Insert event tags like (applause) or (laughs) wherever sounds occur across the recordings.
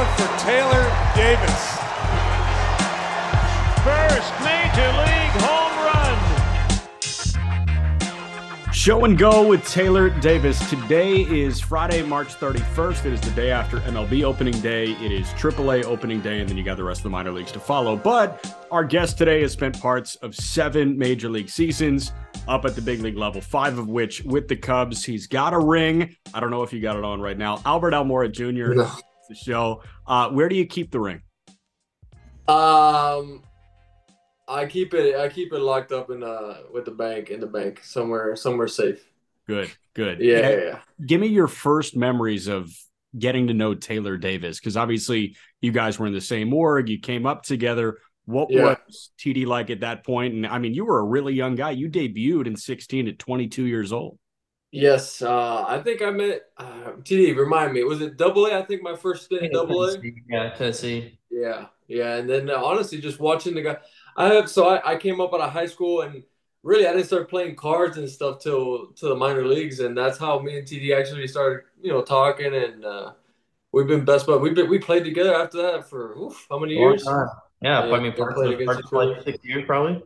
moment for Taylor Davis. First Major League home run. Show and go with Taylor Davis. Today is Friday, March 31st. It is the day after MLB opening day. It is AAA opening day, and then you got the rest of the minor leagues to follow. But our guest today has spent parts of seven major league seasons up at the big league level, five of which with the Cubs. He's got a ring. I don't know if you got it on right now. Albert Almora Jr. The show. Uh, where do you keep the ring? Um, I keep it. I keep it locked up in uh with the bank in the bank somewhere somewhere safe. Good, good. Yeah, yeah. yeah. Give me your first memories of getting to know Taylor Davis because obviously you guys were in the same org. You came up together. What Yeah. was TD like at that point? And I mean, you were a really young guy. You debuted in 16 at 22 years old. Yes, uh, I think I met uh, TD. Remind me, was it Double A? I think my first stint in Double A. Yeah, Tennessee. Yeah, yeah, and then uh, honestly, just watching the guy. I have so I, I came up out of high school and really I didn't start playing cards and stuff till to the minor leagues, and that's how me and TD actually started, you know, talking and uh, we've been best buds. We've been we played together after that for oof, how many years? Yeah, Yeah, I mean, played of against parts each for other. like six years probably.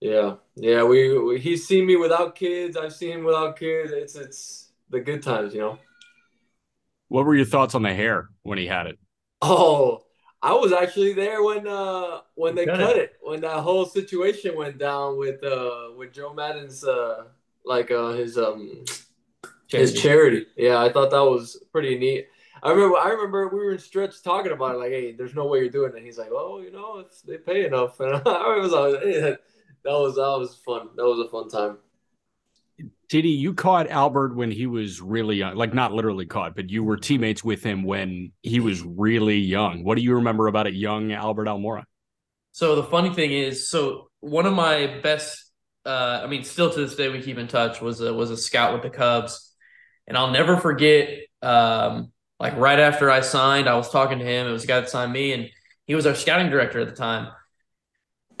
Yeah, yeah. We, we he's seen me without kids. I've seen him without kids. It's it's the good times, you know. What were your thoughts on the hair when he had it? Oh, I was actually there when uh when they Cut cut it. it, when that whole situation went down with uh with Joe Maddon's uh like uh his um his charity. Yeah, I thought that was pretty neat. I remember I remember we were in stretch talking about it like, hey, there's no way you're doing it. He's like, oh, you know, it's they pay enough, and (laughs) I was like, hey, that was that was fun. That was a fun time. TD, you caught Albert when he was really young, like not literally caught, but you were teammates with him when he was really young. What do you remember about a young Albert Almora? So the funny thing is, so one of my best, uh, I mean, still to this day we keep in touch was a, was a scout with the Cubs, and I'll never forget. Um, like right after I signed, I was talking to him. It was a guy that signed me, and he was our scouting director at the time.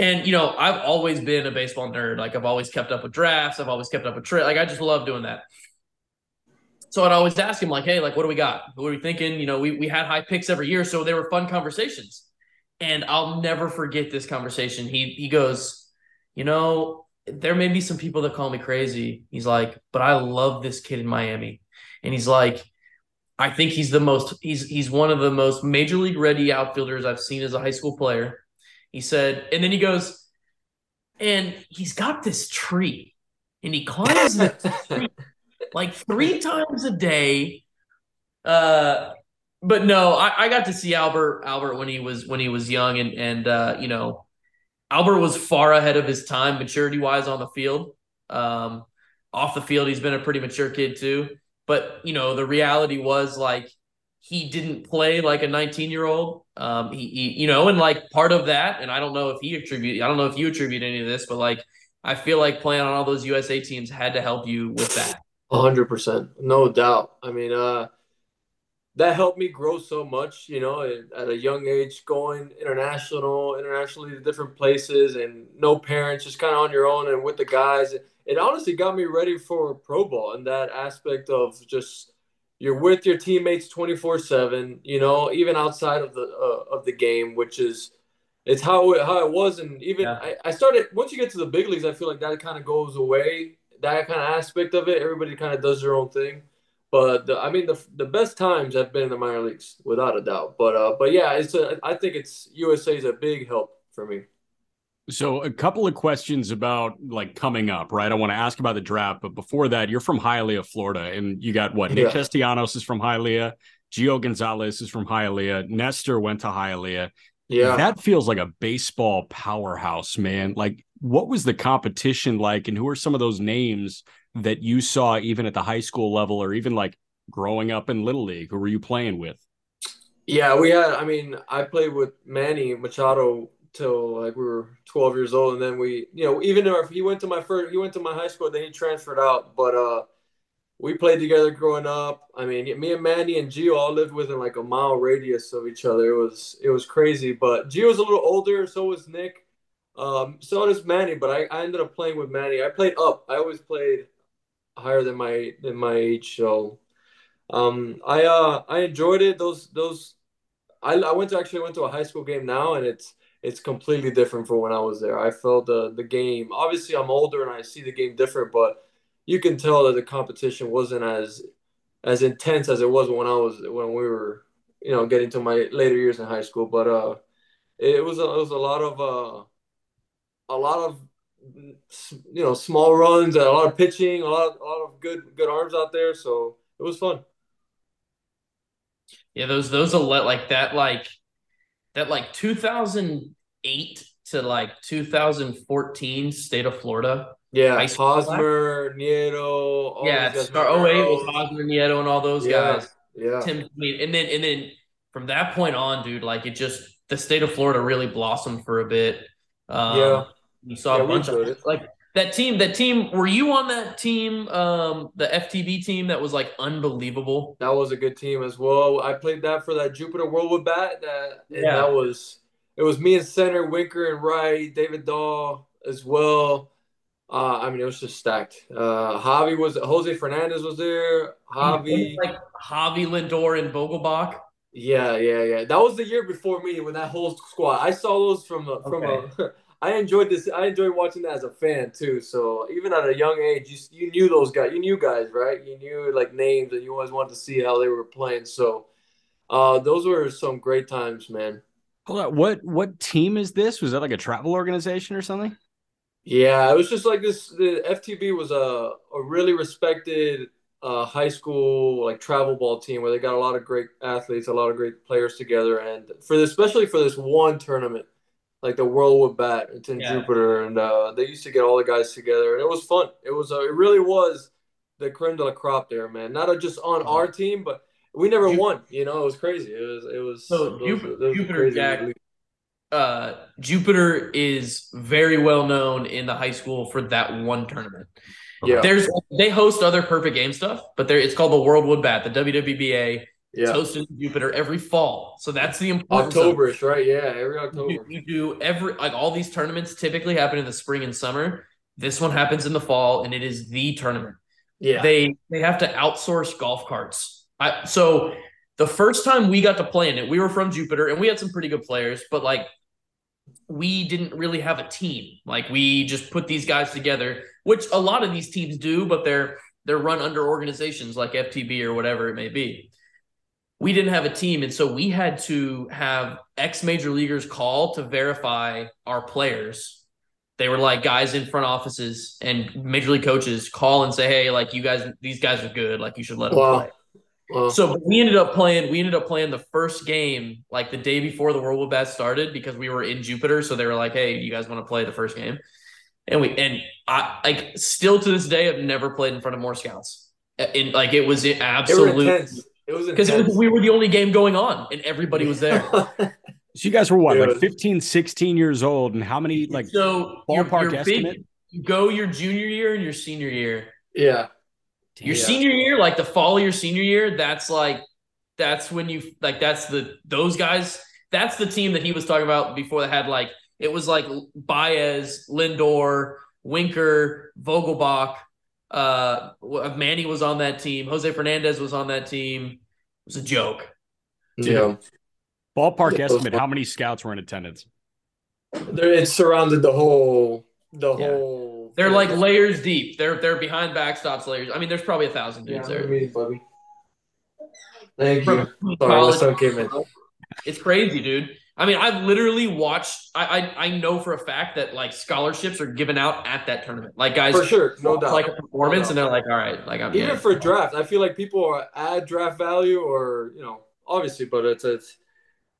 And you know, I've always been a baseball nerd. Like I've always kept up with drafts. I've always kept up with trade. Like I just love doing that. So I'd always ask him, like, "Hey, like, what do we got? What are we thinking?" You know, we we had high picks every year, so they were fun conversations. And I'll never forget this conversation. He he goes, you know, there may be some people that call me crazy. He's like, but I love this kid in Miami. And he's like, I think he's the most he's he's one of the most major league ready outfielders I've seen as a high school player. He said, and then he goes, and he's got this tree, and he climbs the tree (laughs) like three times a day. Uh but no, I, I got to see Albert Albert when he was when he was young and and uh, you know, Albert was far ahead of his time maturity wise on the field. Um, off the field, he's been a pretty mature kid too. But you know, the reality was like he didn't play like a 19 year old. Um, he, he, you know, and like part of that, and I don't know if he attribute, I don't know if you attribute any of this, but like I feel like playing on all those USA teams had to help you with that. A hundred percent, no doubt. I mean, uh, that helped me grow so much. You know, at- a young age, going international, internationally to different places, and no parents, just kind of on your own and with the guys. It, honestly got me ready for pro ball and that aspect of just you're with your teammates twenty four seven. You know, even outside of the uh, of the game, which is. It's how it, how it was, and even Yeah. I, I started once you get to the big leagues, I feel like that kind of goes away that kind of aspect of it. Everybody kind of does their own thing. But the, I mean, the the best times i've been in the minor leagues, without a doubt. But uh, but yeah, it's a, I think it's USA is a big help for me. So a couple of questions about like coming up, right? I want to ask about the draft, but before that, you're from Hialeah, Florida, and you got what? Nick Yeah. Castellanos is from Hialeah, Gio Gonzalez is from Hialeah, Nestor went to Hialeah. Yeah, That feels like a baseball powerhouse, man. Like, what was the competition like, and who are some of those names that you saw even at the high school level, or even like growing up in little league? Who were you playing with? yeah, we had. I mean, I played with Manny Machado till like we were 12 years old, and then we, you know, even if he went to my first, he went to my high school, then he transferred out. But uh, we played together growing up. I mean, me and Manny and Gio all lived within like a mile radius of each other. It was it was crazy. But Gio's a little older, so was Nick. Um, so does Manny, but I, I ended up playing with Manny. I played up. I always played higher than my than my age. So Um, I uh I enjoyed it. Those those I I went to actually went to a high school game now, and it's it's completely different from when I was there. I felt the the game. Obviously, I'm older and I see the game different, but you can tell that the competition wasn't as as intense as it was when I was when we were you know getting to my later years in high school. But uh, it was a, it was a lot of uh a lot of you know small runs and a lot of pitching, a lot a lot of good good arms out there. So it was fun. Yeah, those those like that like that like 2008 to like 2014 state of Florida. Yeah, Hosmer, Nieto. all Yeah, start 08 was Monroe. Hosmer Nieto and all those Yeah, guys. yeah, Tim. And then and then from that point on, dude, like it just the state of Florida really blossomed for a bit. Um, Yeah. you saw Yeah, a bunch of it. like that team. That team. Were you on that team? Um, the FTB team that was like unbelievable. that was a good team as well. I played that for that Jupiter Worldwood bat. That and Yeah. that was it was me and center Winker and Wright, David Dahl as well. Uh, I mean, it was just stacked. Uh, Javi was Jose Fernandez was there. Javi, like Javi Lindor and Vogelbach. yeah, yeah, yeah. That was the year before me when that whole squad. I saw those from a, from a. (laughs) I enjoyed this. I enjoyed watching that as a fan too. So even at a young age, you you knew those guys. You knew guys, right? You knew like names, and you always wanted to see how they were playing. So, uh, those were some great times, man. Hold on. What what team is this? Was that like a travel organization or something? Yeah, it was just like this. The FTB was a a really respected uh, high school like travel ball team where they got a lot of great athletes, a lot of great players together, and for this, especially for this one tournament, like the Worldwood Bat, it's in Yeah. Jupiter, and uh, they used to get all the guys together, and it was fun. It was uh, it really was the creme de la crop there, man. Not just on our team, but we never won. You know, it was crazy. It was it was So, it was- Jup- it was Jupiter. Jack- uh, Jupiter is very well known in the high school for that one tournament. Yeah, There's they host other perfect game stuff, but there it's called the World Wood Bat, the WWBA. It's yeah. hosted Jupiter every fall, so that's the importance. Octoberish, right? Yeah, every You, October. you do every like all these tournaments typically happen in the spring and summer. This one happens in the fall, and it is the tournament. Yeah, They they have to outsource golf carts. I so the first time we got to play in it, we were from Jupiter, and we had some pretty good players, but like we didn't really have a team. Like we just put these guys together, which a lot of these teams do, but they're they're run under organizations like FTB or whatever it may be. We didn't have a team, and so we had to have ex major leaguers call to verify our players. They were like guys in front offices and major league coaches call and say, "Hey, like you guys, these guys are good. Like you should let them Wow. play." So we ended up playing. We ended up playing the first game like the day before the World Wood Bat started because we were in Jupiter. So they were like, "Hey, you guys want to play the first game?" And we and I like still to this day, I've never played in front of more scouts. In like it was They were absolute intense. It was because we were the only game going on and everybody was there. (laughs) So you guys were what, Yeah. like 15, 16 years old, and how many like so ballpark your estimate? big, you go your junior year and your senior year. yeah. Your Yeah. senior year, like the fall of your senior year, that's like that's when you like that's the those guys. That's the team that he was talking about before. That had like it was like Baez, Lindor, Winker, Vogelbach. Uh, Manny was on that team. Jose Fernandez was on that team. It was a joke. Yeah. ballpark Yeah, estimate? How many scouts were in attendance? There, it surrounded the whole the Yeah. whole They're like layers deep. They're they're behind backstops layers. I mean, there's probably a thousand yeah, dudes what there. you mean, Bubby? Thank you. Sorry, my college- son came in. It's crazy, dude. I mean, I've literally watched. I, I I know for a fact that like scholarships are given out at that tournament. Like guys, For sure, no doubt. like a performance, No and they're like, all right, like I'm Even yeah. for draft, I feel like people are add draft value or you know, obviously, but it's it's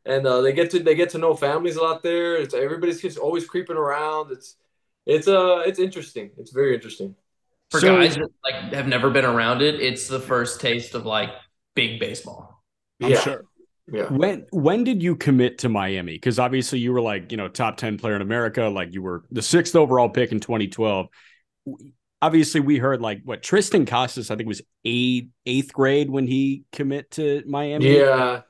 and uh, they get to they get to know families a lot there. It's everybody's just always creeping around. It's it's uh it's interesting. It's very interesting. for So- guys that like have never been around it. It's the first taste of like big baseball. I'm yeah, sure. Yeah. When when did you commit to Miami? Because obviously you were like you know top ten player in America, like you were the sixth overall pick in 2012. Obviously, we heard like what Triston Casas, I think was eight eighth grade when he commit to Miami. Yeah.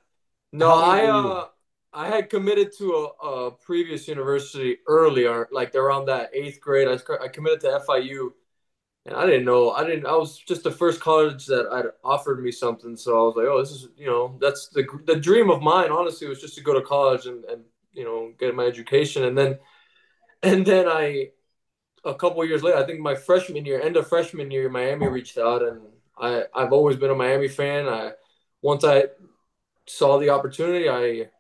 No, I uh I had committed to a, a previous university earlier, like around that eighth grade. I, I committed to FIU, and I didn't know. I didn't. I was just the first college that had offered me something. So I was like, oh, this is you know that's the the dream of mine. Honestly, was just to go to college and and you know get my education, and then and then I a couple years later, I think my freshman year, end of freshman year, Miami reached out, and I I've always been a Miami fan. I once I saw the opportunity, I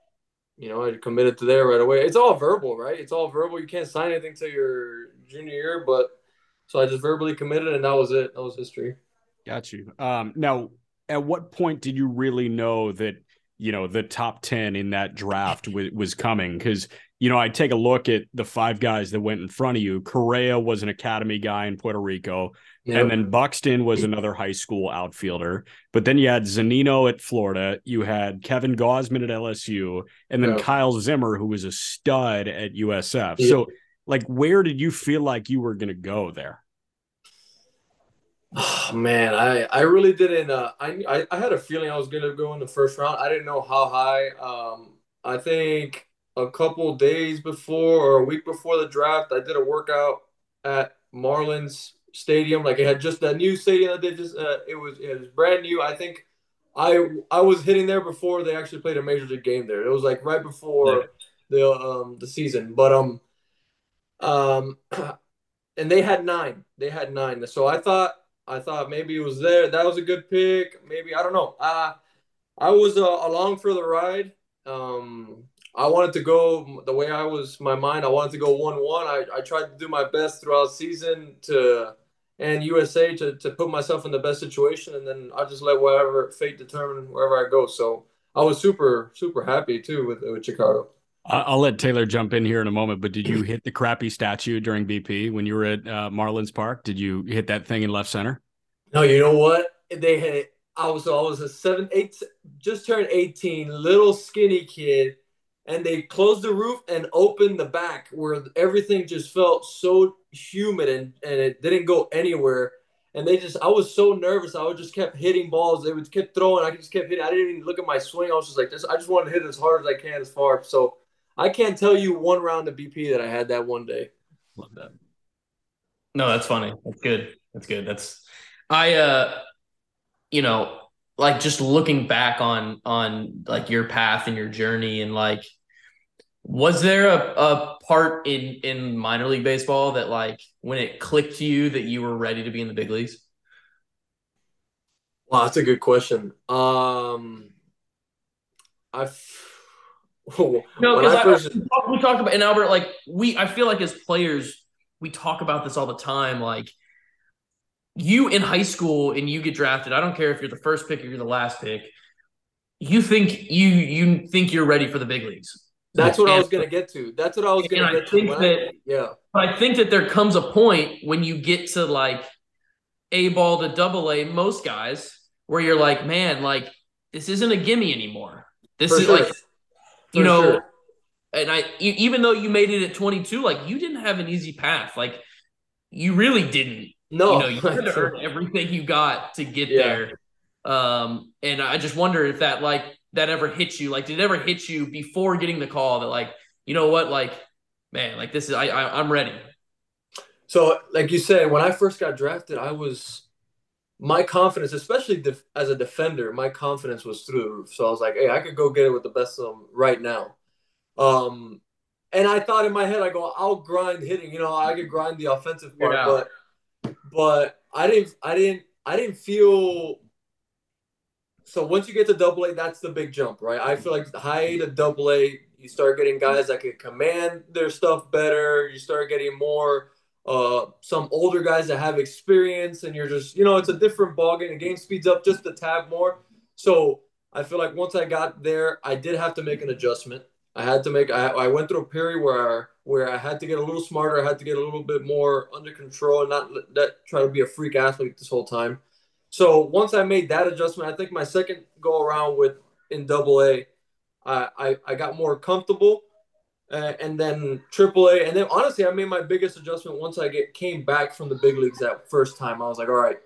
you know I committed to there right away. It's all verbal, right? It's all verbal. You can't sign anything till your junior year, but so I just verbally committed, and that was it. That was history. Got you. Um, now, at what point did you really know that you know the top ten in that draft w- was coming? Because you know, I take a look at the five guys that went in front of you. Correa was an academy guy in Puerto Rico. Yep. And then Buxton was another high school outfielder. But then you had Zunino at Florida. You had Kevin Gausman at LSU. And then yep. Kyle Zimmer, who was a stud at USF. Yep. So, like, where did you feel like you were going to go there? Oh, (sighs) man, I, I really didn't. Uh, I, I, I had a feeling I was going to go in the first round. I didn't know how high. Um, I think a couple days before or a week before the draft, I did a workout at Marlins Stadium. Like it had just that new stadium that they just uh, it was it was brand new. I think I I was hitting there before they actually played a major league game there. It was like right before yeah. the um the season. But um um (clears throat) and they had nine. They had nine. So I thought I thought maybe it was there. That was a good pick. Maybe I don't know. Uh I was uh, along for the ride. Um I wanted to go the way I was my mind. I wanted to go one one. I, I tried to do my best throughout season to and USA to, to put myself in the best situation, and then I just let whatever fate determine wherever I go. So I was super super happy too with with Chicago. I'll let Taylor jump in here in a moment, but did you hit the crappy statue during BP when you were at uh, Marlins Park? Did you hit that thing in left center? No, you know what? They had. I was I was a seven eight, just turned eighteen, little skinny kid and they closed the roof and opened the back where everything just felt so humid and, and it didn't go anywhere. And they just, I was so nervous. I would just kept hitting balls. They would keep throwing. I just kept hitting. I didn't even look at my swing. I was just like this. I just wanted to hit as hard as I can, as far. So I can't tell you one round of BP that I had that one day. Love that. No, that's funny. That's good. That's good. That's I. uh You know, like just looking back on on like your path and your journey and like was there a, a part in in minor league baseball that like when it clicked to you that you were ready to be in the big leagues wow that's a good question um i've (laughs) no because first... we talked about and albert like we i feel like as players we talk about this all the time like you in high school and you get drafted, I don't care if you're the first pick or you're the last pick. You think you you think you're ready for the big leagues. That's what and, I was going to get to. That's what I was going to get to. That, I, yeah. But I think that there comes a point when you get to like A ball to double A, most guys, where you're like, man, like this isn't a gimme anymore. This for is sure. like, you know, sure. and I, even though you made it at 22, like you didn't have an easy path. Like you really didn't. No, you know, you (laughs) had to earn everything you got to get yeah. there. Um, and I just wonder if that like that ever hit you. Like, did it ever hit you before getting the call that like, you know what, like, man, like this is I, I I'm ready. So, like you said, when I first got drafted, I was my confidence, especially def- as a defender, my confidence was through the roof. So I was like, hey, I could go get it with the best of them right now. Um, and I thought in my head, I go, I'll grind hitting. You know, I could grind the offensive part, but but I didn't I didn't I didn't feel so once you get to double A, that's the big jump, right? I feel like high A to double A, you start getting guys that can command their stuff better. You start getting more uh some older guys that have experience and you're just you know it's a different ballgame. The game speeds up just a tab more. So I feel like once I got there, I did have to make an adjustment. I had to make I, I went through a period where I, where I had to get a little smarter. I had to get a little bit more under control and not let, try to be a freak athlete this whole time. So once I made that adjustment, I think my second go around with in Double A, I, I, I got more comfortable, uh, and then AAA. And then honestly, I made my biggest adjustment once I get came back from the big leagues that first time. I was like, all right,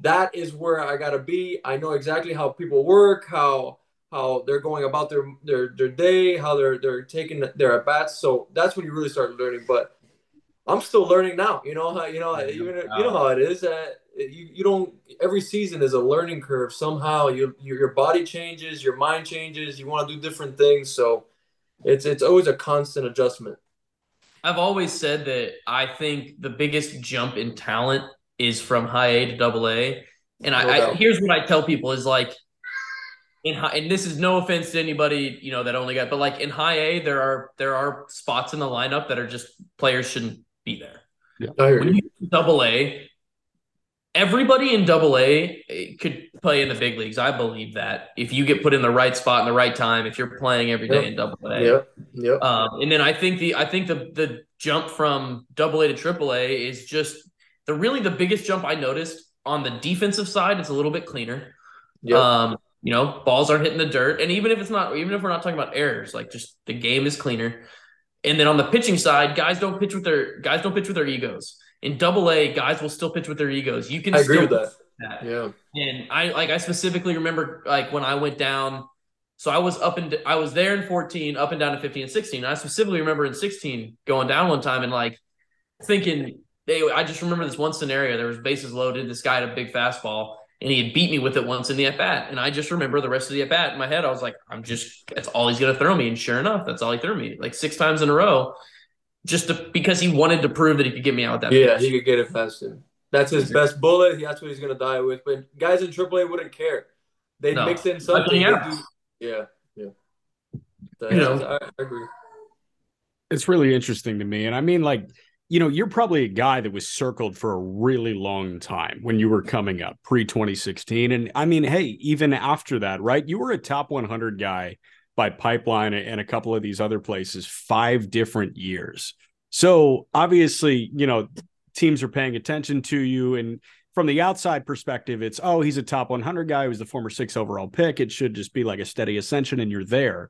that is where I gotta be. I know exactly how people work, how how they're going about their their their day, how they're they're taking their at bats. So that's when you really start learning. But I'm still learning now. You know how you know even you know how it is. Uh, you you don't every season is a learning curve. Somehow you, your body changes, your mind changes. You want to do different things, so it's it's always a constant adjustment. I've always said that I think the biggest jump in talent is from high A to double A. And I, I, here's what I tell people is like in high, and this is no offense to anybody, you know, that only got, but like in high A, there are there are spots in the lineup that are just players shouldn't be there. Yeah. When you double A, everybody in double A eh, could play in the big leagues. I believe that if you get put in the right spot in the right time, if you're playing every day yep. in double A. Yep. Um, and then I think the I think the the jump from double A to triple A is just the really the biggest jump I noticed on the defensive side. It's a little bit cleaner. Yep. Um, you know, balls aren't hitting the dirt. And even if it's not, even if we're not talking about errors, like just the game is cleaner. And then on the pitching side, guys don't pitch with their guys don't pitch with their egos. In double A, guys will still pitch with their egos. You can I agree with that. that. Yeah. And I like I specifically remember like when I went down. So I was up and I was there in 14, up and down to 15 and 16. And I specifically remember in 16 going down one time and like thinking they I just remember this one scenario. There was bases loaded. This guy had a big fastball and he had beat me with it once in the at bat. And I just remember the rest of the at bat in my head. I was like, I'm just, that's all he's going to throw me. And sure enough, that's all he threw me like six times in a row, just to, because he wanted to prove that he could get me out with that. Yeah, pitch. he could get it faster. That's his best bullet. That's what he's going to die with. But guys in AAA wouldn't care. They'd no. mix in something. Yeah, yeah. yeah. you know, I agree. It's really interesting to me. And I mean, like, you know, you're probably a guy that was circled for a really long time when you were coming up pre 2016. And I mean, hey, even after that, right? You were a top 100 guy by Pipeline and a couple of these other places five different years. So obviously, you know, teams are paying attention to you. And from the outside perspective, it's, oh, he's a top 100 guy. He was the former six overall pick. It should just be like a steady ascension and you're there.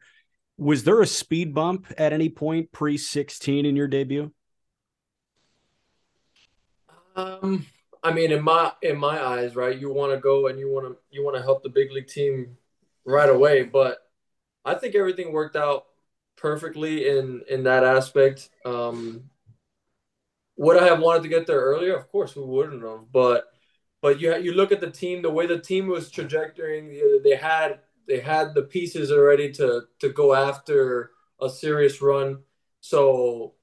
Was there a speed bump at any point pre 16 in your debut? Um, I mean, in my in my eyes, right, you want to go and you want to you want to help the big league team right away. But I think everything worked out perfectly in in that aspect. Um, would I have wanted to get there earlier? Of course, we wouldn't have. But but you you look at the team, the way the team was trajectorying, they had they had the pieces already to to go after a serious run. So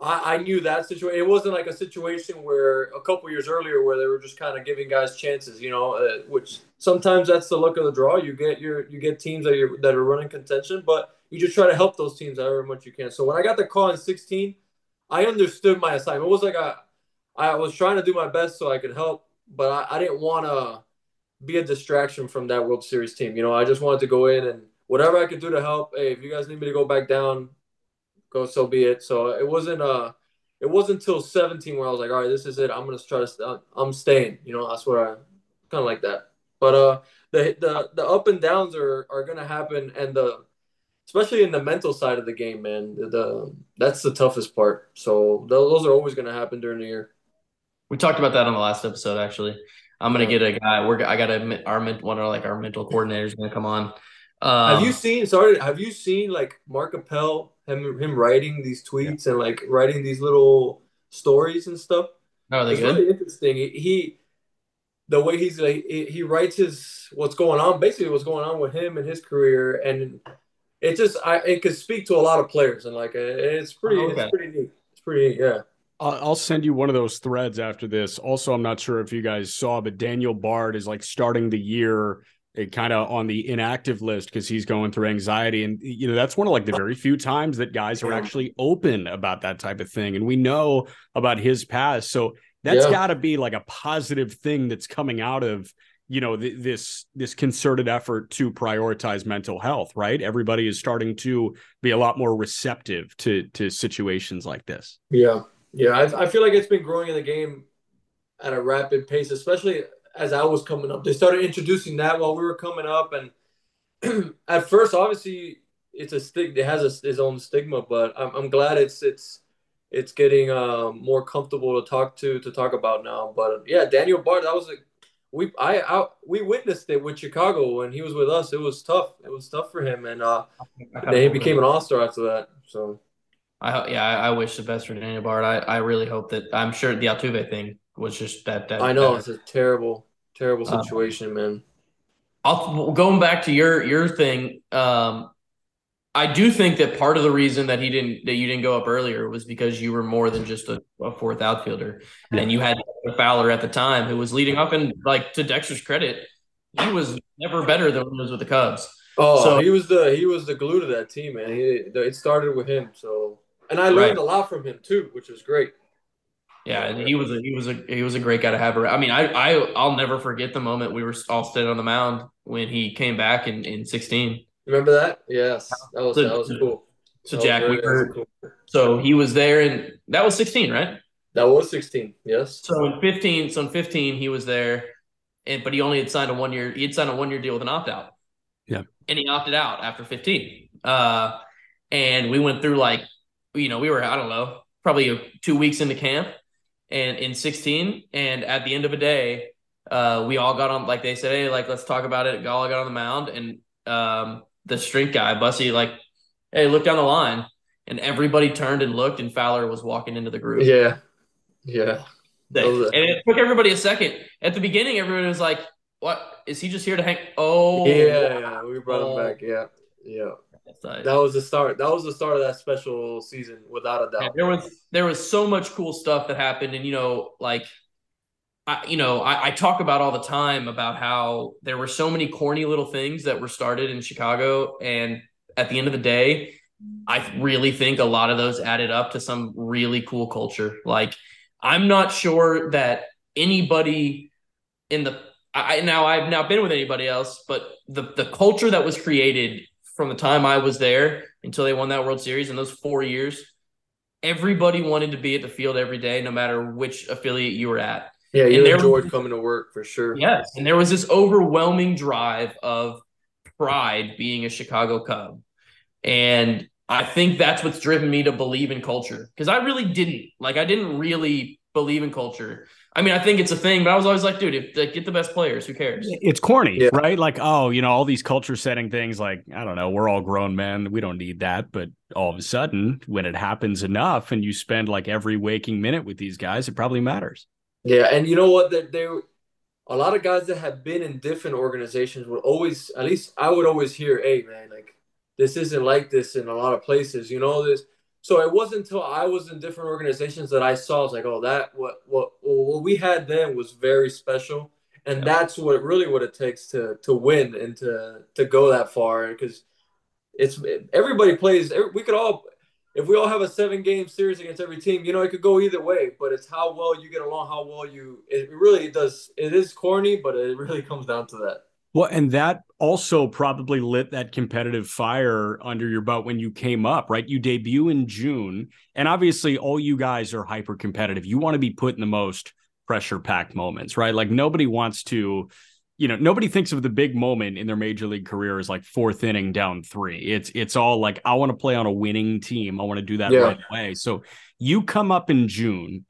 I, I knew that situation. It wasn't like a situation where a couple years earlier where they were just kind of giving guys chances, you know, uh, which sometimes that's the luck of the draw. You get your you get teams that you that are running contention, but you just try to help those teams however much you can. So when I got the call in 16, I understood my assignment. It was like I I was trying to do my best so I could help, but I, I didn't want to be a distraction from that World Series team. You know, I just wanted to go in and whatever I could do to help. Hey, if you guys need me to go back down, go so be it. So it wasn't uh it wasn't until 17 where I was like, all right, this is it. I'm gonna try to st- I'm staying. You know, that's where I kind of like that. But uh, the the the up and downs are are gonna happen, and the especially in the mental side of the game, man. The, the that's the toughest part. So those are always gonna happen during the year. We talked about that on the last episode. Actually, I'm gonna get a guy. We're I got a our one of like our mental coordinators gonna come on. Um, have you seen? Sorry, have you seen like Mark Appel him him writing these tweets yeah. and like writing these little stories and stuff. Oh, they it's good? really interesting. He, he, the way he's like he writes his what's going on, basically what's going on with him and his career, and it just I it could speak to a lot of players and like it's pretty oh, okay. it's pretty neat. It's pretty yeah. I'll send you one of those threads after this. Also, I'm not sure if you guys saw, but Daniel Bard is like starting the year eh, kind of on the inactive list because he's going through anxiety and you know that's one of like the very few times that guys are actually open about that type of thing and we know about his past so that's yeah. got to be like a positive thing that's coming out of you know th- this this concerted effort to prioritize mental health right everybody is starting to be a lot more receptive to to situations like this yeah yeah I, I feel like it's been growing in the game at a rapid pace especially as I was coming up. They started introducing that while we were coming up, and (clears throat) at first, obviously, it's a stig. It has a, its own stigma, but I'm, I'm glad it's it's it's getting uh, more comfortable to talk to to talk about now. But yeah, Daniel Bard, that was a we I, I we witnessed it with Chicago when he was with us. It was tough. It was tough for him, and uh, then he became an all star after that. So I yeah, I, I, wish the best for Daniel Bard. I, I really hope that I'm sure the Altuve thing was just that. that I know it's a terrible, terrible uh, situation, um, man. I'll going back to your your thing. Um, I do think that part of the reason that he didn't that you didn't go up earlier was because you were more than just a, a fourth outfielder, yeah. and you had Fowler at the time who was leading off. And like to Dexter's credit, he was never better than when he was with the Cubs. Oh, so, he was the he was the glue to that team, man. He, it started with him. So, and I learned right. a lot from him too, which was great. Yeah, and he was a he was a he was a great guy to have. around. I mean, I I I'll never forget the moment we were all standing on the mound when he came back in in sixteen. Remember that? Yes, that was so, that was cool. So Jack, we were, cool. so he was there, and that was sixteen, right? That was sixteen. Yes. So in fifteen, so in fifteen, he was there, and but he only had signed a one year. He had signed a one year deal with an opt out. Yeah. And he opted out after fifteen. Uh, and we went through like, you know, we were I don't know, probably two weeks into camp, and in sixteen, and at the end of a day, uh, we all got on like they said, hey, like let's talk about it. All got on the mound, and um, the strength guy, Bussy, like, hey, look down the line. And everybody turned and looked, and Fowler was walking into the group. Yeah. Yeah. And it took everybody a second. At the beginning, everybody was like, what? Is he just here to hang? Oh. Yeah. yeah we brought oh. him back. Yeah. Yeah. That was the start. That was the start of that special season, without a doubt. there was there was so much cool stuff that happened, and you know, like I, you know, I, I, talk about all the time about how there were so many corny little things that were started in Chicago, and at the end of the day, I really think a lot of those added up to some really cool culture. Like, I'm not sure that anybody in the I now I've now been with anybody else, but the the culture that was created from the time I was there until they won that World Series in those four years, everybody wanted to be at the field every day, no matter which affiliate you were at yeah, you and enjoyed coming to work for sure. Yes, and there was this overwhelming drive of pride being a Chicago Cub, and I think that's what's driven me to believe in culture because I really didn't like I didn't really believe in culture. I mean, I think it's a thing, but I was always like, dude, if like, get the best players, who cares? It's corny, yeah. right? Like, oh, you know, all these culture setting things, like, I don't know, we're all grown men. We don't need that. But all of a sudden, when it happens enough and you spend like every waking minute with these guys, it probably matters. Yeah, and you know what? That they, a lot of guys that have been in different organizations would always, at least I would always hear, "Hey, man, like this isn't like this in a lot of places." You know this. So it wasn't until I was in different organizations that I saw, I was like, "Oh, that what what what we had then was very special." and yeah. that's what really what it takes to to win and to to go that far because it's everybody plays we could all if we all have a seven game series against every team, you know, it could go either way, but it's how well you get along, how well you, it really does. It is corny, but it really comes down to that. Well, and that also probably lit that competitive fire under your butt when you came up, right? You debut in June, and obviously, all you guys are hyper competitive. You want to be put in the most pressure packed moments, right? Like, nobody wants to you know nobody thinks of the big moment in their major league career as like fourth inning down three. It's it's all like i want to play on a winning team. I want to do that yeah. right away. So you come up in june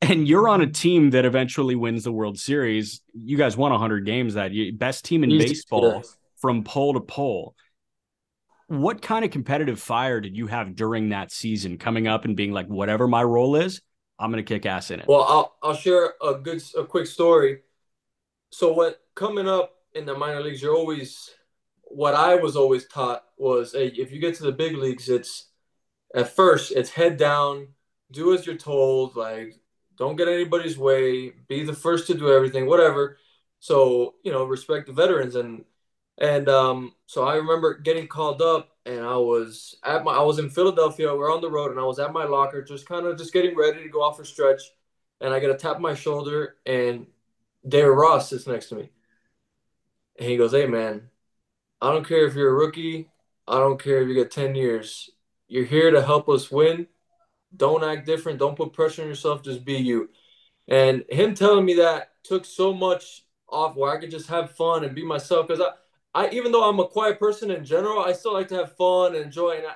and you're on a team that eventually wins the world series. You guys won 100 games that year. Best team in baseball from pole to pole. What kind of competitive fire did you have during that season coming up and being like whatever my role is i'm going to kick ass in it? Well i'll, I'll share a good a quick story. So what coming up in the minor leagues, you're always what I was always taught was hey, if you get to the big leagues, it's at first it's head down, do as you're told, like don't get anybody's way, be the first to do everything, whatever. So you know, respect the veterans and and um, so I remember getting called up, and I was at my I was in Philadelphia. We're on the road, and I was at my locker, just kind of just getting ready to go off a stretch, and I get a tap on my shoulder, and David Ross sits next to me. And he goes, Hey, man, I don't care if you're a rookie. I don't care if you get 10 years. You're here to help us win. Don't act different. Don't put pressure on yourself. Just be you. And him telling me that took so much off where I could just have fun and be myself. Because I, I, even though I'm a quiet person in general, I still like to have fun and enjoy. And I,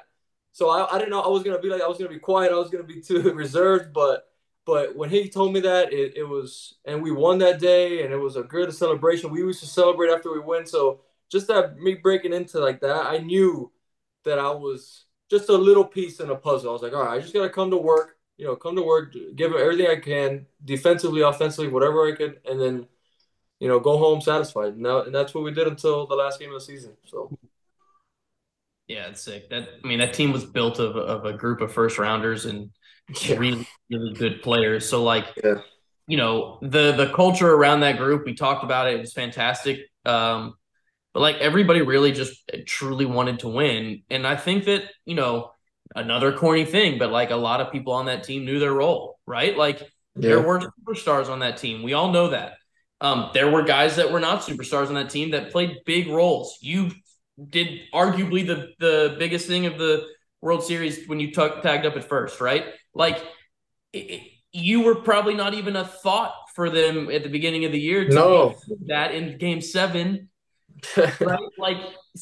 so I, I didn't know I was gonna be like I was gonna be quiet. I was gonna be too (laughs) reserved. But but when he told me that, it, it was, and we won that day, and it was a good celebration. We used to celebrate after we win. So just that me breaking into like that, I knew that I was just a little piece in a puzzle. I was like, all right, I just gotta come to work, you know, come to work, give everything I can, defensively, offensively, whatever I could, and then, you know, go home satisfied. Now, and that's what we did until the last game of the season. So. Yeah, it's sick. That I mean, that team was built of of a group of first rounders and Yeah. really really good players. So like, Yeah. you know, the the culture around that group, we talked about it. It was fantastic. Um, but like everybody really just truly wanted to win, and I think that you know another corny thing, but like a lot of people on that team knew their role, right? Like there were superstars on that team. We all know that. Um, there were guys that were not superstars on that team that played big roles. You did arguably the the biggest thing of the World Series when you tuck tagged up at first, right? Like it, you were probably not even a thought for them at the beginning of the year. To No. that in Game Seven, (laughs) right? like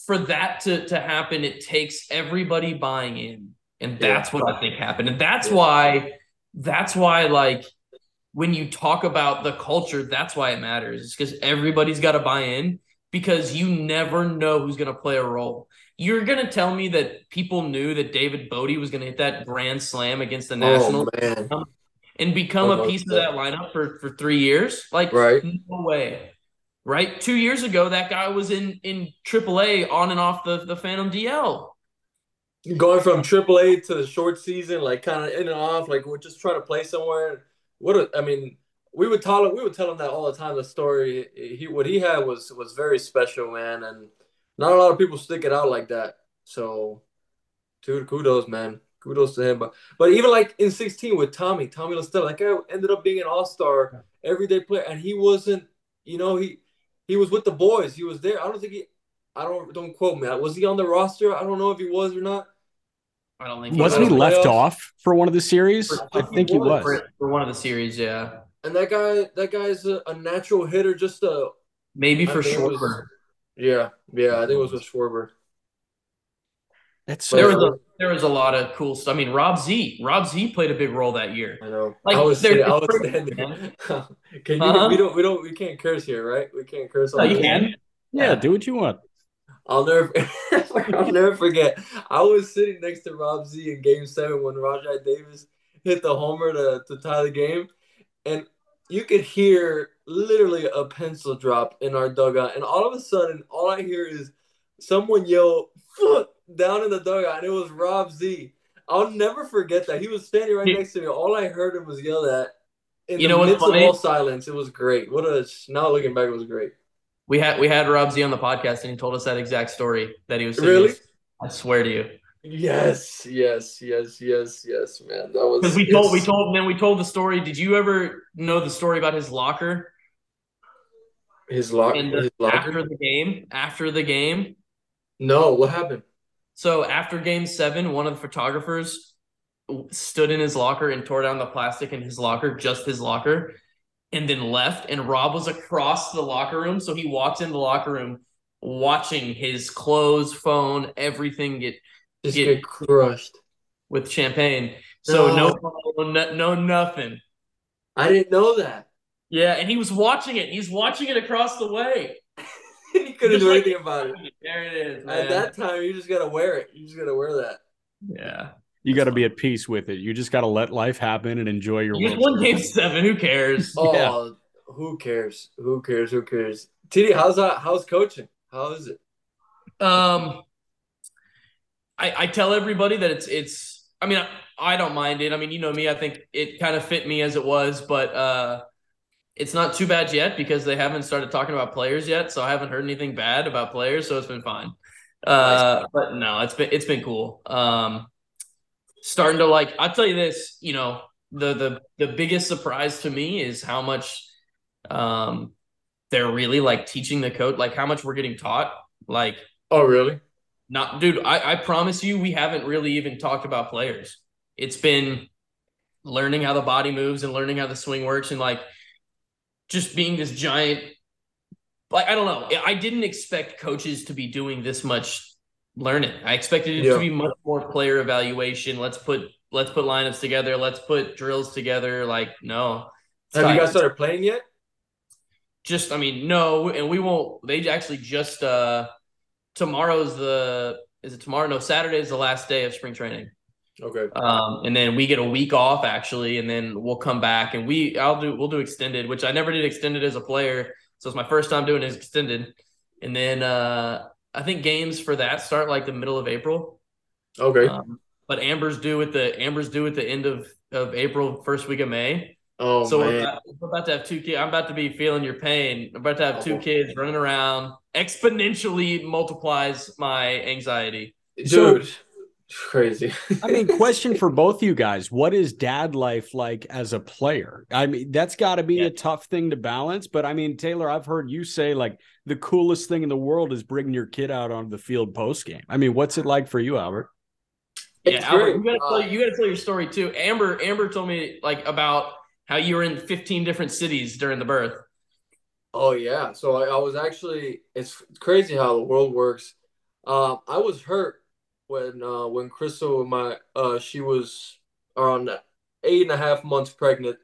for that to to happen, it takes everybody buying in, and Yeah. that's what I think happened, and that's Yeah. why that's why like when you talk about the culture, that's why it matters. It's because everybody's got to buy in because you never know who's going to play a role. You're going to tell me that people knew that David Bote was going to hit that grand slam against the oh Nationals man. and become oh, a love piece of that. that lineup for, for three years? Like, Right. no way. Right? Two years ago, that guy was in in AAA on and off the, the Phantom DL. Going from AAA to the short season, like kind of in and off, like we're just trying to play somewhere. What a, I mean, we would tell him, we would tell him that all the time. The story he what he had was was very special, man, and not a lot of people stick it out like that. So, dude, kudos, man, kudos to him. But but even like in sixteen with Tommy, Tommy La Stella, that guy ended up being an all star, everyday player, and he wasn't, you know, he he was with the boys. He was there. I don't think he. I don't don't quote me. Was he on the roster? I don't know if he was or not. I don't think Wasn't he was left playoffs. off for one of the series? I think he was. for, for one of the series, yeah. And that guy, that guy's a, a natural hitter. Just a Maybe I for think it was- Schwarber. Yeah, yeah. I think it was with Schwarber. That's There was a there was a lot of cool stuff. I mean, Rob Z, Rob Z played a big role that year. I know. Like, I was they're sitting, I was different, standing. (laughs) can you? Uh-huh. We don't. We don't. We can't curse here, right? We can't curse. No, you the- can. yeah, do what you want. I'll never. (laughs) I'll never forget. I was sitting next to Rob Z in Game Seven when Rajai Davis hit the homer to to tie the game, and you could hear literally a pencil drop in our dugout, and all of a sudden, all I hear is someone yell down in the dugout, and it was Rob Z. I'll never forget that. He was standing right next to me. All I heard him was yell that. In You the know what's midst funny? of all silence, it was great. What a now looking back, it was great. We had we had Rob Z on the podcast, and he told us that exact story that he was saying. Really? I swear to you, Yes, yes, yes, yes, yes, man. That was because we told we told then we told the story. Did you ever know the story about his locker his lock and his after locker. the game? After the game, No, what happened? so after Game Seven, one of the photographers stood in his locker and tore down the plastic in his locker, just his locker, and then left. And Rob was across the locker room, so he walked in the locker room, watching his clothes, phone, everything get Just Get- get crushed. with champagne. So no, No. no, no, nothing. I didn't know that. Yeah, and he was watching it. He's watching it across the way. (laughs) he couldn't Just do like- anything about it. There it is, man. At that time, you just gotta wear it. You just gotta wear that. yeah, You got to be at peace with it. You just got to let life happen and enjoy your you just won Game Seven. Who cares? (laughs) Oh, Yeah. who cares? Who cares? Who cares? TD, how's that? How's coaching? How is it? Um, I I tell everybody that it's it's. I mean, I, I don't mind it. I mean, you know me. I think it kind of fit me as it was, but uh, it's not too bad yet because they haven't started talking about players yet. So I haven't heard anything bad about players. So it's been fine. Uh, but no, it's been it's been cool. Um, starting to like. I'll tell you this. You know, the the the biggest surprise to me is how much um they're really like teaching the code, like how much we're getting taught. Like Oh, really? Not, dude. I, I promise you, we haven't really even talked about players. It's been learning how the body moves and learning how the swing works, and like just being this giant. Like I don't know. I didn't expect coaches to be doing this much learning. I expected it Yeah. to be much more player evaluation. Let's put let's put lineups together. Let's put drills together. Like no. Have you guys started playing yet? just I mean, no, and we won't they actually just uh tomorrow's the is it tomorrow? No, Saturday is the last day of spring training. Okay. Um, and then we get a week off actually, and then we'll come back and we I'll do we'll do extended, which I never did extended as a player, so it's my first time doing it extended. And then uh, I think games for that start like the middle of April. Okay. Um, but Amber's due at the Amber's due at the end of of April, first week of May. Oh so we're man. about, we're about to have two kids. I'm about to be feeling your pain. I'm about to have two Oh. kids running around. Exponentially multiplies my anxiety. So- Dude, crazy. I mean, (laughs) question for both you guys. What is dad life like as a player? I mean, that's got to be Yeah. a tough thing to balance. But I mean, Taylor, I've heard you say like the coolest thing in the world is bringing your kid out onto the field post game. I mean, what's it like for you, Albert? Yeah, Albert, you gotta tell Uh, you gotta tell your story too. Amber Amber told me like about how you were in 15 different cities during the birth. Oh yeah. So I, I was actually it's crazy how the world works. Um, I was hurt when uh when Crystal and my uh she was around eight and a half months pregnant.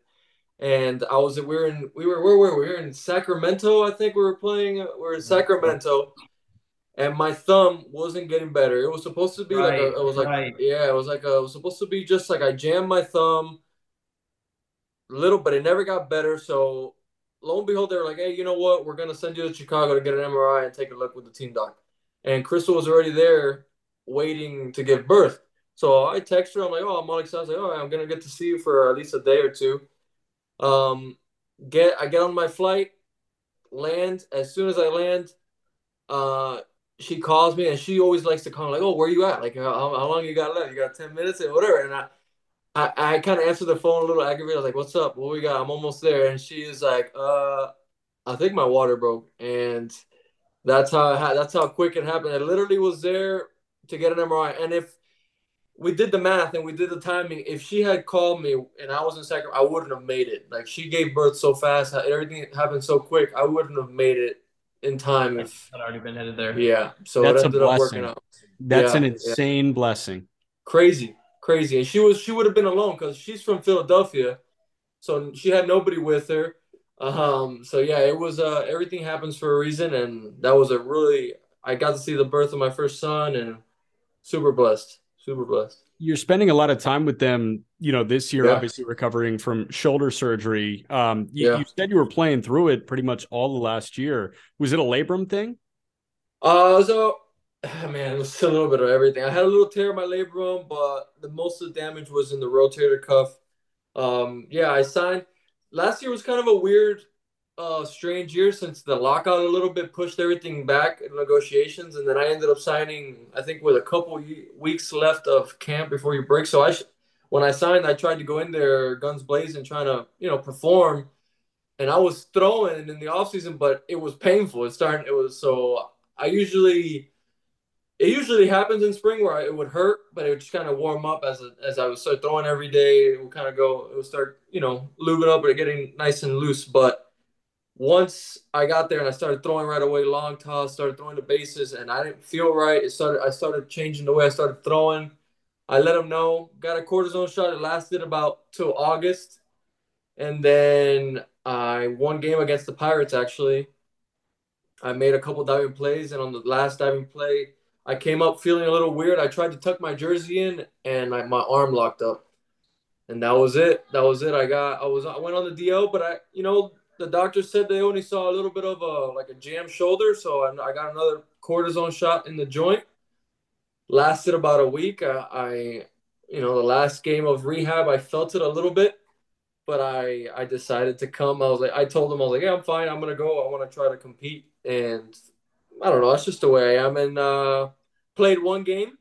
And I was we were in we were where were we? We were in Sacramento, I think we were playing. We were in Sacramento. And my thumb wasn't getting better. It was supposed to be like a, it was like right. yeah, it was like a, it was supposed to be just like I jammed my thumb little, but it never got better. So lo and behold, they were like, "Hey, you know what? We're gonna send you to Chicago to get an MRI and take a look with the team doc." And Crystal was already there, waiting to give birth. So I text her. I'm like, "Oh, I'm all excited. I was like, oh, I'm gonna get to see you for at least a day or two. Um, get I get on my flight, land. As soon as I land, uh, she calls me, and she always likes to call like, "Oh, where you at? Like, how, how long you got left? You got ten minutes and whatever." And I. I, I kind of answered the phone a little aggravated. I was like, "What's up? What we got? I'm almost there." And she is like, "Uh, I think my water broke." And that's how it ha- that's how quick it happened. I literally was there to get an MRI. And if we did the math and we did the timing, if she had called me and I was in Sacramento, I wouldn't have made it. Like she gave birth so fast, everything happened so quick. I wouldn't have made it in time. If I'd already been headed there. yeah, so That's a it ended up blessing. working out That's Yeah, an yeah. insane blessing. crazy, crazy. And she was she would have been alone because she's from Philadelphia, so she had nobody with her. Um, so yeah, it was uh everything happens for a reason, and that was a really I got to see the birth of my first son, and super blessed, super blessed. You're spending a lot of time with them, you know, this year, Yeah. obviously recovering from shoulder surgery. Um, you, Yeah. you said you were playing through it pretty much all the last year. Was it a labrum thing? Uh, so (sighs) man, it was a little bit of everything. I had a little tear in my labrum, but the most of the damage was in the rotator cuff. Um, yeah, I signed. Last year was kind of a weird, uh, strange year since the lockout a little bit pushed everything back in negotiations, and then I ended up signing. I think with a couple weeks left of camp before you break. So I, sh- when I signed, I tried to go in there guns blazing, trying to you know perform, and I was throwing in the offseason, but it was painful. It started. It was so. I usually it usually happens in spring where it would hurt, but it would just kind of warm up as as I would start throwing every day. It would kind of go, it would start, you know, lubing up or getting nice and loose. But once I got there and I started throwing right away, long toss, started throwing the bases, and I didn't feel right. It started, I started changing the way I started throwing. I let them know, got a cortisone shot. It lasted about till August, and then I won game against the Pirates. Actually, I made a couple diving plays, and on the last diving play. I came up feeling a little weird. I tried to tuck my jersey in, and I, my arm locked up, and that was it. That was it. I got. I was. I went on the DL, but I, you know, the doctor said they only saw a little bit of a like a jam shoulder, so I, I got another cortisone shot in the joint. Lasted about a week. I, I, you know, the last game of rehab, I felt it a little bit, but I, I decided to come. I was like, I told them, I was like, yeah, I'm fine. I'm gonna go. I want to try to compete, and I don't know. That's just the way I am. And uh, played one game.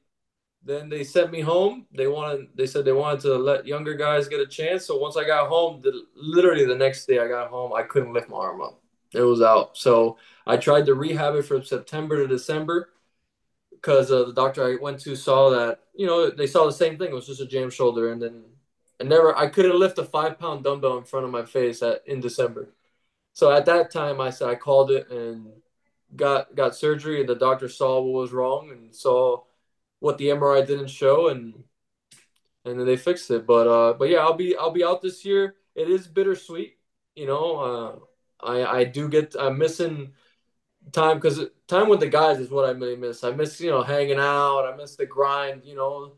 Then they sent me home. They wanted. They said they wanted to let younger guys get a chance. So once I got home, the, literally the next day I got home, I couldn't lift my arm up. It was out. So I tried to rehab it from September to December because uh, the doctor I went to saw that you know they saw the same thing. It was just a jam shoulder, and then I never. I couldn't lift a five pound dumbbell in front of my face at in December. So at that time, I said I called it and got got surgery and the doctor saw what was wrong and saw what the MRI didn't show and and then they fixed it. But uh but yeah, I'll be I'll be out this year. It is bittersweet, you know. Uh I I do get I'm missing time because time with the guys is what I really miss. I miss you know hanging out. I miss the grind. You know,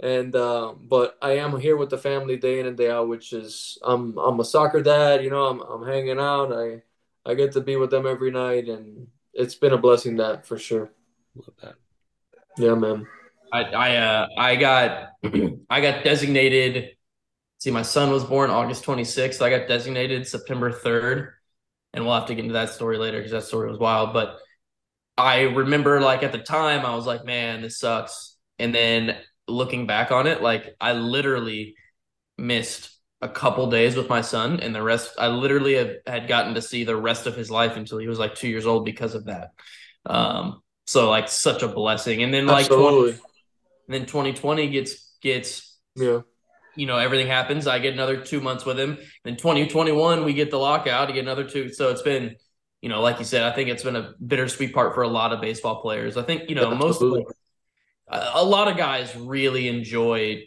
and uh, but I am here with the family day in and day out, which is I'm I'm a soccer dad. You know, I'm I'm hanging out. I I get to be with them every night, and it's been a blessing that for sure. Love that. Yeah, man. I I uh I got (clears throat) I got designated. See, my son was born August 26th. I got designated September 3rd, and we'll have to get into that story later because that story was wild. But I remember, like at the time, I was like, "Man, this sucks." And then looking back on it, like I literally missed a couple days with my son, and the rest I literally have, had gotten to see the rest of his life until he was like two years old because of that. Um, so like such a blessing. And then like 20, and then 2020 gets gets yeah. You know, everything happens. I get another two months with him. Then 2021, we get the lockout, to get another two. So it's been, you know, like you said, I think it's been a bittersweet part for a lot of baseball players. I think, you know, most of a lot of guys really enjoy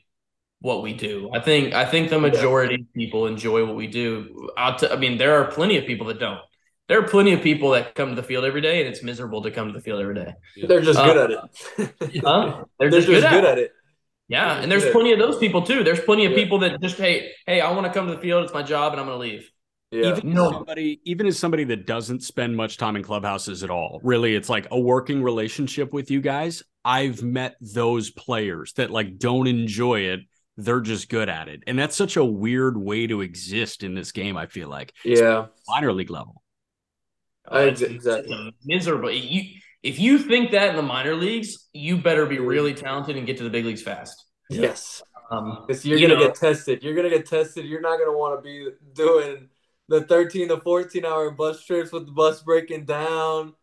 what we do. I think I think the majority of people enjoy what we do. T- I mean, there are plenty of people that don't. There are plenty of people that come to the field every day, and it's miserable to come to the field every day. They're just good uh, at it. (laughs) huh? They're, They're just, good, at, at, it. Yeah, and there's plenty of those people too. There's plenty of yeah. people that just hey, hey, I want to come to the field. It's my job, and I'm going to leave. Yeah. Even no. somebody, even as somebody that doesn't spend much time in clubhouses at all, really, it's like a working relationship with you guys. I've met those players that like don't enjoy it. They're just good at it, and that's such a weird way to exist in this game. I feel like, yeah, minor league level. I, exactly miserable. You if you think that in the minor leagues, you better be really talented and get to the big leagues fast. Yes. Um, you're you gonna get tested. You're gonna get tested. You're not gonna want to be doing the 13 to 14 hour bus trips with the bus breaking down.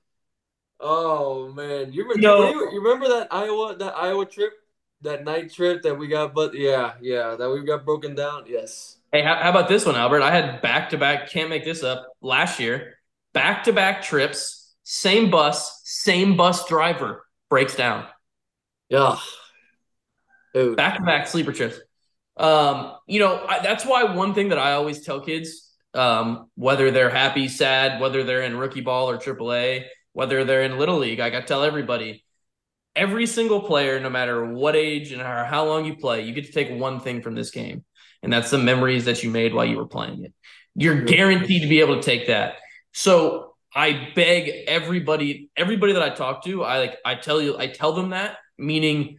Oh man, you remember, no. you, you remember that Iowa that Iowa trip, that night trip that we got? But yeah, yeah, that we got broken down. Yes. Hey, how, how about this one, Albert? I had back to back. Can't make this up. Last year, back to back trips same bus, same bus driver breaks down. Yeah. Back to back sleeper trips. Um, you know, I, that's why one thing that I always tell kids, um, whether they're happy, sad, whether they're in rookie ball or AAA, whether they're in little league, I got to tell everybody, every single player, no matter what age and how long you play, you get to take one thing from this game, and that's the memories that you made while you were playing it. You're guaranteed to be able to take that. So I beg everybody, everybody that I talk to, I like, I tell you, I tell them that, meaning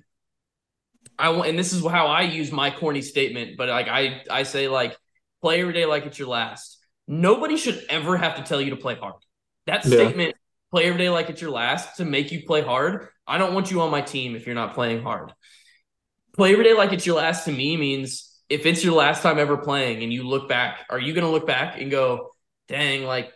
I want, and this is how I use my corny statement, but like, I, I say like, play every day like it's your last. Nobody should ever have to tell you to play hard. That yeah. statement, play every day like it's your last, to make you play hard. I don't want you on my team if you're not playing hard. Play every day like it's your last to me means if it's your last time ever playing and you look back, are you going to look back and go, dang, like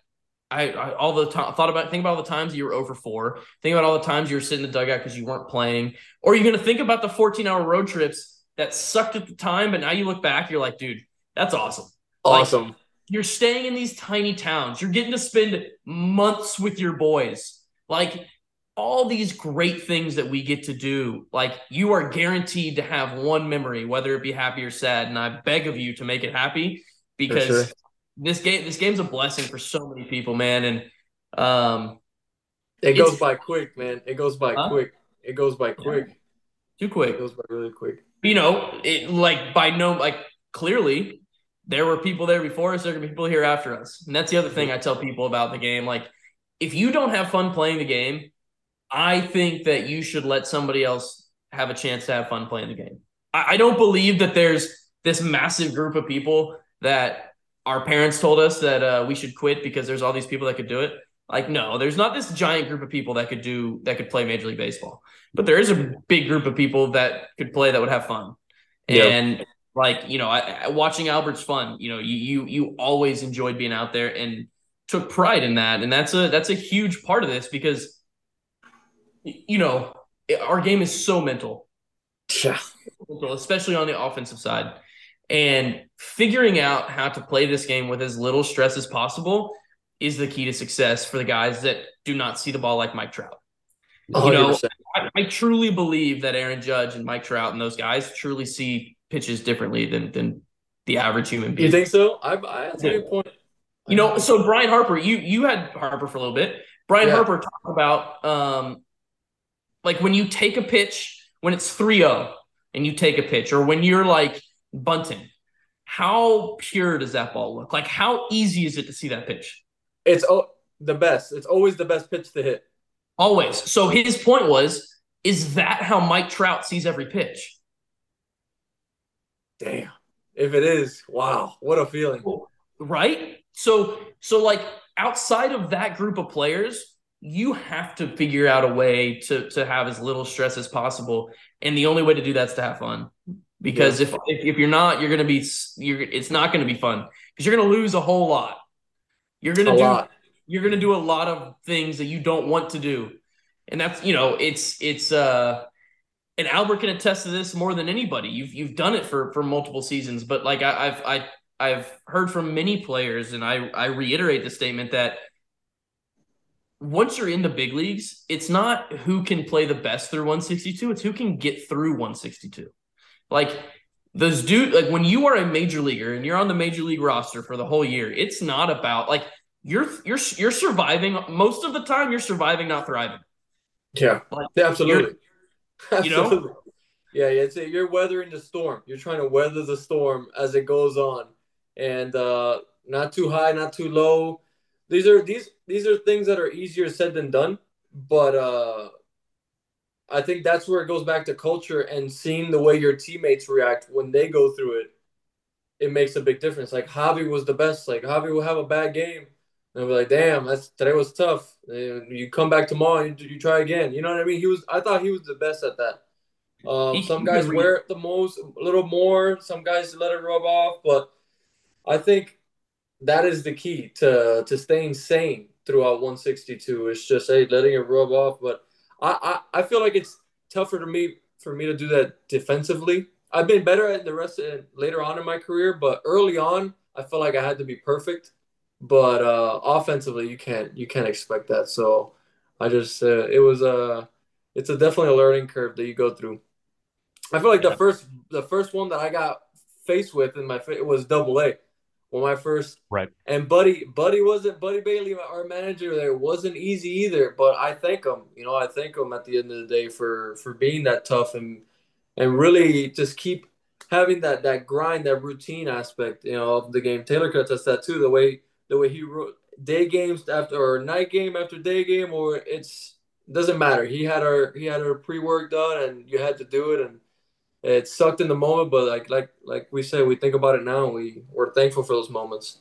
I, I, all the time thought about think about all the times you were oh over four. Think about all the times you were sitting in the dugout because you weren't playing. Or you're to think about the 14 hour road trips that sucked at the time, but now you look back, you're like, dude, that's awesome. Awesome. Like, you're staying in these tiny towns. You're getting to spend months with your boys. Like all these great things that we get to do. Like you are guaranteed to have one memory, whether it be happy or sad. And I beg of you to make it happy because sure this game this game's a blessing for so many people, man. And um it goes by quick, man. It goes by huh? quick. It goes by quick. Yeah. Too quick. It goes by really quick. You know, it like by no like clearly there were people there before us, there are people here after us. And that's the other thing I tell people about the game. Like, if you don't have fun playing the game, I think that you should let somebody else have a chance to have fun playing the game. I, I don't believe that there's this massive group of people that our parents told us that uh, we should quit because there's all these people that could do it. Like, no, there's not this giant group of people that could do that could play Major League Baseball, but there is a big group of people that could play that would have fun. Yep. And like, you know, I, I, watching Albert's fun. You know, you you you always enjoyed being out there and took pride in that, and that's a that's a huge part of this because, you know, our game is so mental. Yeah. Especially on the offensive side. And figuring out how to play this game with as little stress as possible is the key to success for the guys that do not see the ball like Mike Trout. 100%. You know, I, I, truly believe that Aaron Judge and Mike Trout and those guys truly see pitches differently than than the average human being. You think so? I, I that's a good point. You know, so Brian Harper, you you had Harper for a little bit. Brian Yeah. Harper talked about um, like when you take a pitch when it's 3-0 and you take a pitch, or when you're like bunting, how pure does that ball look? Like how easy is it to see that pitch? It's oh, the best. It's always the best pitch to hit. Always. So his point was, is that how Mike Trout sees every pitch? Damn. If it is, wow, what a feeling. Right? So so like outside of that group of players, you have to figure out a way to to have as little stress as possible. And the only way to do that is to have fun. Because if, if if you're not, you're gonna be you're it's not gonna be fun because you're gonna lose a whole lot. You're gonna A do lot. you're gonna do a lot of things that you don't want to do. And that's you know, it's it's uh and Albert can attest to this more than anybody. You've you've done it for for multiple seasons, but like I, I've I I've heard from many players, and I I reiterate the statement that once you're in the big leagues, it's not who can play the best through 162; it's who can get through 162. Like those dude, like when you are a major leaguer and you're on the major league roster for the whole year, it's not about like you're you're you're surviving most of the time. You're surviving, not thriving. Yeah. Like, Yeah, absolutely. (laughs) you know? Yeah, yeah. It's you're weathering the storm. You're trying to weather the storm as it goes on, and uh, not too high, not too low. These are these these are things that are easier said than done, but uh, I think that's where it goes back to culture and seeing the way your teammates react when they go through it. It makes a big difference. Like Javi was the best. Like Javi will have a bad game, and I'll be like, "Damn, that's today was tough." You come back tomorrow, you, you try again. You know what I mean? He was. I thought he was the best at that. Um, some guys wear it the most, a little more. Some guys let it rub off, but I think that is the key to to staying sane throughout 162. It's just hey, letting it rub off. But I I, I feel like it's tougher to me for me to do that defensively. I've been better at the rest of, later on in my career, but early on, I felt like I had to be perfect. But uh, offensively, you can't you can't expect that. So I just uh, it was a it's a definitely a learning curve that you go through. I feel like Yeah. the first the first one that I got faced with in my it was double A. When my first Right. and Buddy Buddy wasn't Buddy Bailey our manager there wasn't easy either. But I thank him. You know I thank him at the end of the day for for being that tough and and really just keep having that that grind that routine aspect you know of the game. Taylor could attest that too. The way the way he wrote day games after or night game after day game or it's doesn't matter. He had our he had our pre work done and you had to do it and it sucked in the moment, but like like like we say, we think about it now. And we we're thankful for those moments.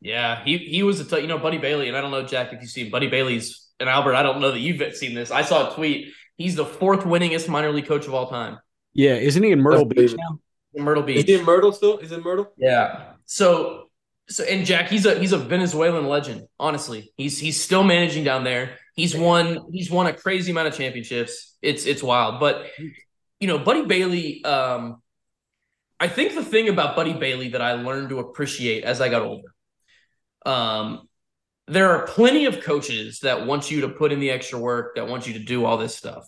Yeah, he he was a t- you know Buddy Bailey, and I don't know Jack if you've seen Buddy Bailey's and Albert. I don't know that you've seen this. I saw a tweet. He's the fourth winningest minor league coach of all time Yeah, isn't he in Myrtle That's Beach David. now? in Myrtle Is Beach. he in Myrtle still? Is in Myrtle? Yeah. So so and Jack, he's a he's a Venezuelan legend. Honestly, he's he's still managing down there. He's won he's won a crazy amount of championships. It's it's wild, but you know, Buddy Bailey. Um, I think the thing about Buddy Bailey that I learned to appreciate as I got older. Um, there are plenty of coaches that want you to put in the extra work, that want you to do all this stuff.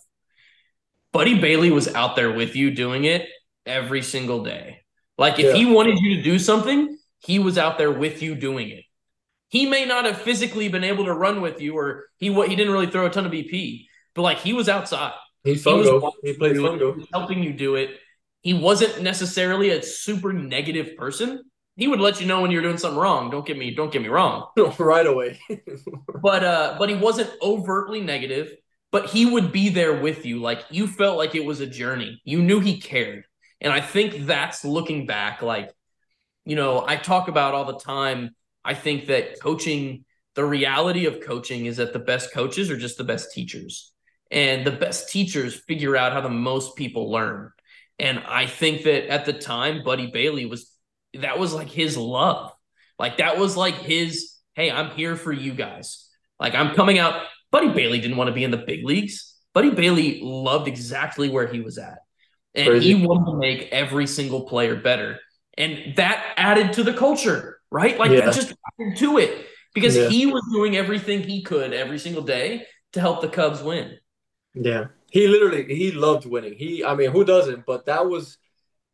Buddy Bailey was out there with you doing it every single day. Like if Yeah. he wanted you to do something, he was out there with you doing it. He may not have physically been able to run with you, or he what he didn't really throw a ton of BP, but like he was outside. He's He was Fungo. He plays it. He Fungo. helping you do it. He wasn't necessarily a super negative person. He would let you know when you're doing something wrong. Don't get me don't get me wrong. (laughs) right away. (laughs) But uh but he wasn't overtly negative, but he would be there with you. Like you felt like it was a journey. You knew he cared. And I think that's looking back like you know, I talk about all the time I think that coaching the reality of coaching is that the best coaches are just the best teachers. And the best teachers figure out how the most people learn. And I think that at the time, Buddy Bailey was that was like his love. Like that was like his, hey, I'm here for you guys. Like I'm coming out. Buddy Bailey didn't want to be in the big leagues. Buddy Bailey loved exactly where he was at. And Crazy. he wanted to make every single player better. And that added to the culture, right? Like Yeah. that just added to it because Yeah. he was doing everything he could every single day to help the Cubs win. Yeah. He literally he loved winning. He I mean, who doesn't? But that was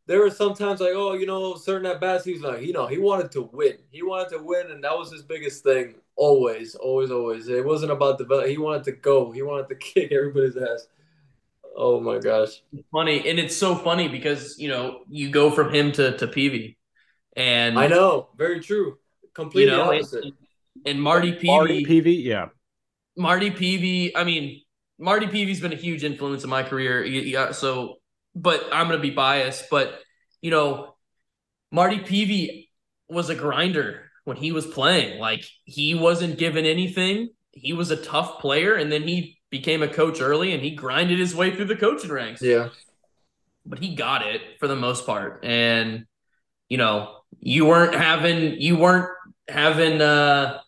there were sometimes like, oh, you know, certain at bats, he's like, you know, he wanted to win. He wanted to win, and that was his biggest thing. Always, always, always. It wasn't about develop. He wanted to go. He wanted to (laughs) kick everybody's ass. Oh my gosh. Funny, and it's so funny because you know you go from him to to Pevey, and I know, very true. Completely you know, opposite. and, and Marty Pevey, Marty Pevey, yeah. Marty Pevey. I mean, Marty Pevey's been a huge influence in my career. Yeah, uh, so, but I'm gonna be biased. But you know, Marty Pevey was a grinder when he was playing. Like he wasn't given anything. He was a tough player, and then he became a coach early, and he grinded his way through the coaching ranks. Yeah. But he got it for the most part, and you know, you weren't having you weren't having uh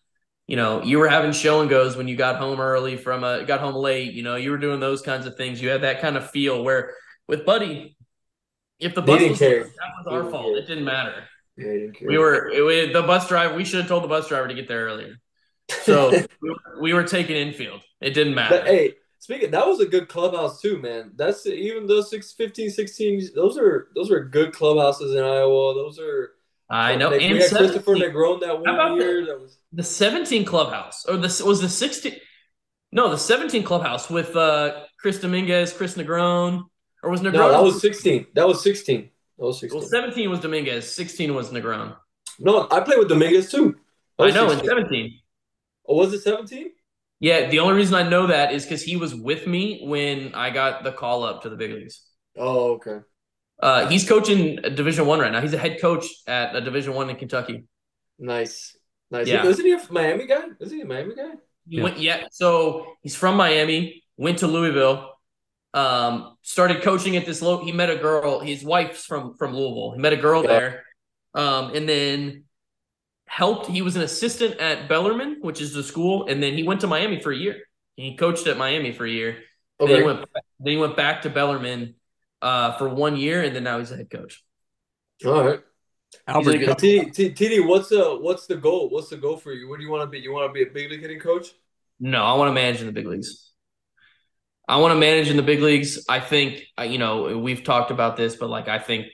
you know, you were having show and goes when you got home early from a got home late. You know, you were doing those kinds of things. You had that kind of feel where with Buddy, if the bus didn't was care. that was our fault. care. It didn't matter. Yeah, didn't care. We were it, we- the bus driver. We should have told the bus driver to get there earlier. So we, (laughs) were, we were taking infield. It didn't matter. But, hey, speaking, that was a good clubhouse too, man. That's even those six, 15, 16, those are those are good clubhouses in Iowa. Those are. I know. Like, and we had Kristopher Negron that one year. That was the 17 clubhouse or this was the 16 no the 17 clubhouse with uh chris dominguez chris negron or was negron no, that was sixteen. That was sixteen. That was 16. well 17 was dominguez 16 was negron No, I played with Dominguez too. I know in 17 Oh, was it seventeen? yeah the only reason i know that is because he was with me when i got the call up to the big leagues Oh, okay. uh he's coaching division one right now he's a head coach at a division one in kentucky Nice, nice. Yeah. Isn't he a Miami guy? Is he a Miami guy? He Yeah. went yeah. So he's from Miami, went to Louisville, um, started coaching at this low. He met a girl, his wife's from from Louisville. He met a girl Yeah. there. Um, and then helped he was an assistant at Bellarmine, which is the school, and then he went to Miami for a year. He coached at Miami for a year. Then he went then he went back to Bellarmine uh for one year and then now he's a head coach. All right. Albert, He's a T- T- TD, what's the what's the goal? What's the goal for you? What do you want to be? You want to be a big league hitting coach? No, I want to manage in the big leagues. I want to manage in the big leagues. I think uh, you know we've talked about this, but like I think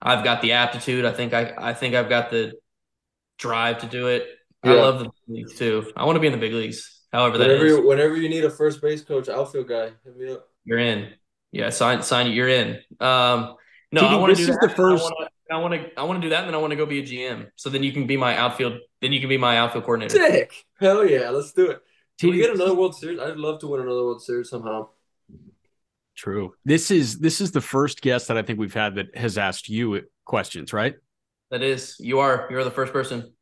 I've got the aptitude. I think I I think I've got the drive to do it. I love the big leagues too. I want to be in the big leagues. However, that Whenever is, you, whenever you need a first base coach, outfield guy, hit me up. you're in. Yeah, sign sign. You're in. Um, no, TD, I want to do that. the first- I want to. I want to do that, and then I want to go be a GM. So then you can be my outfield. Then you can be my outfield coordinator. Sick. Hell yeah, let's do it. Can we get another World Series? I'd love to win another World Series somehow. True. This is this is the first guest that I think we've had that has asked you questions, right? That is. You are. You're the first person.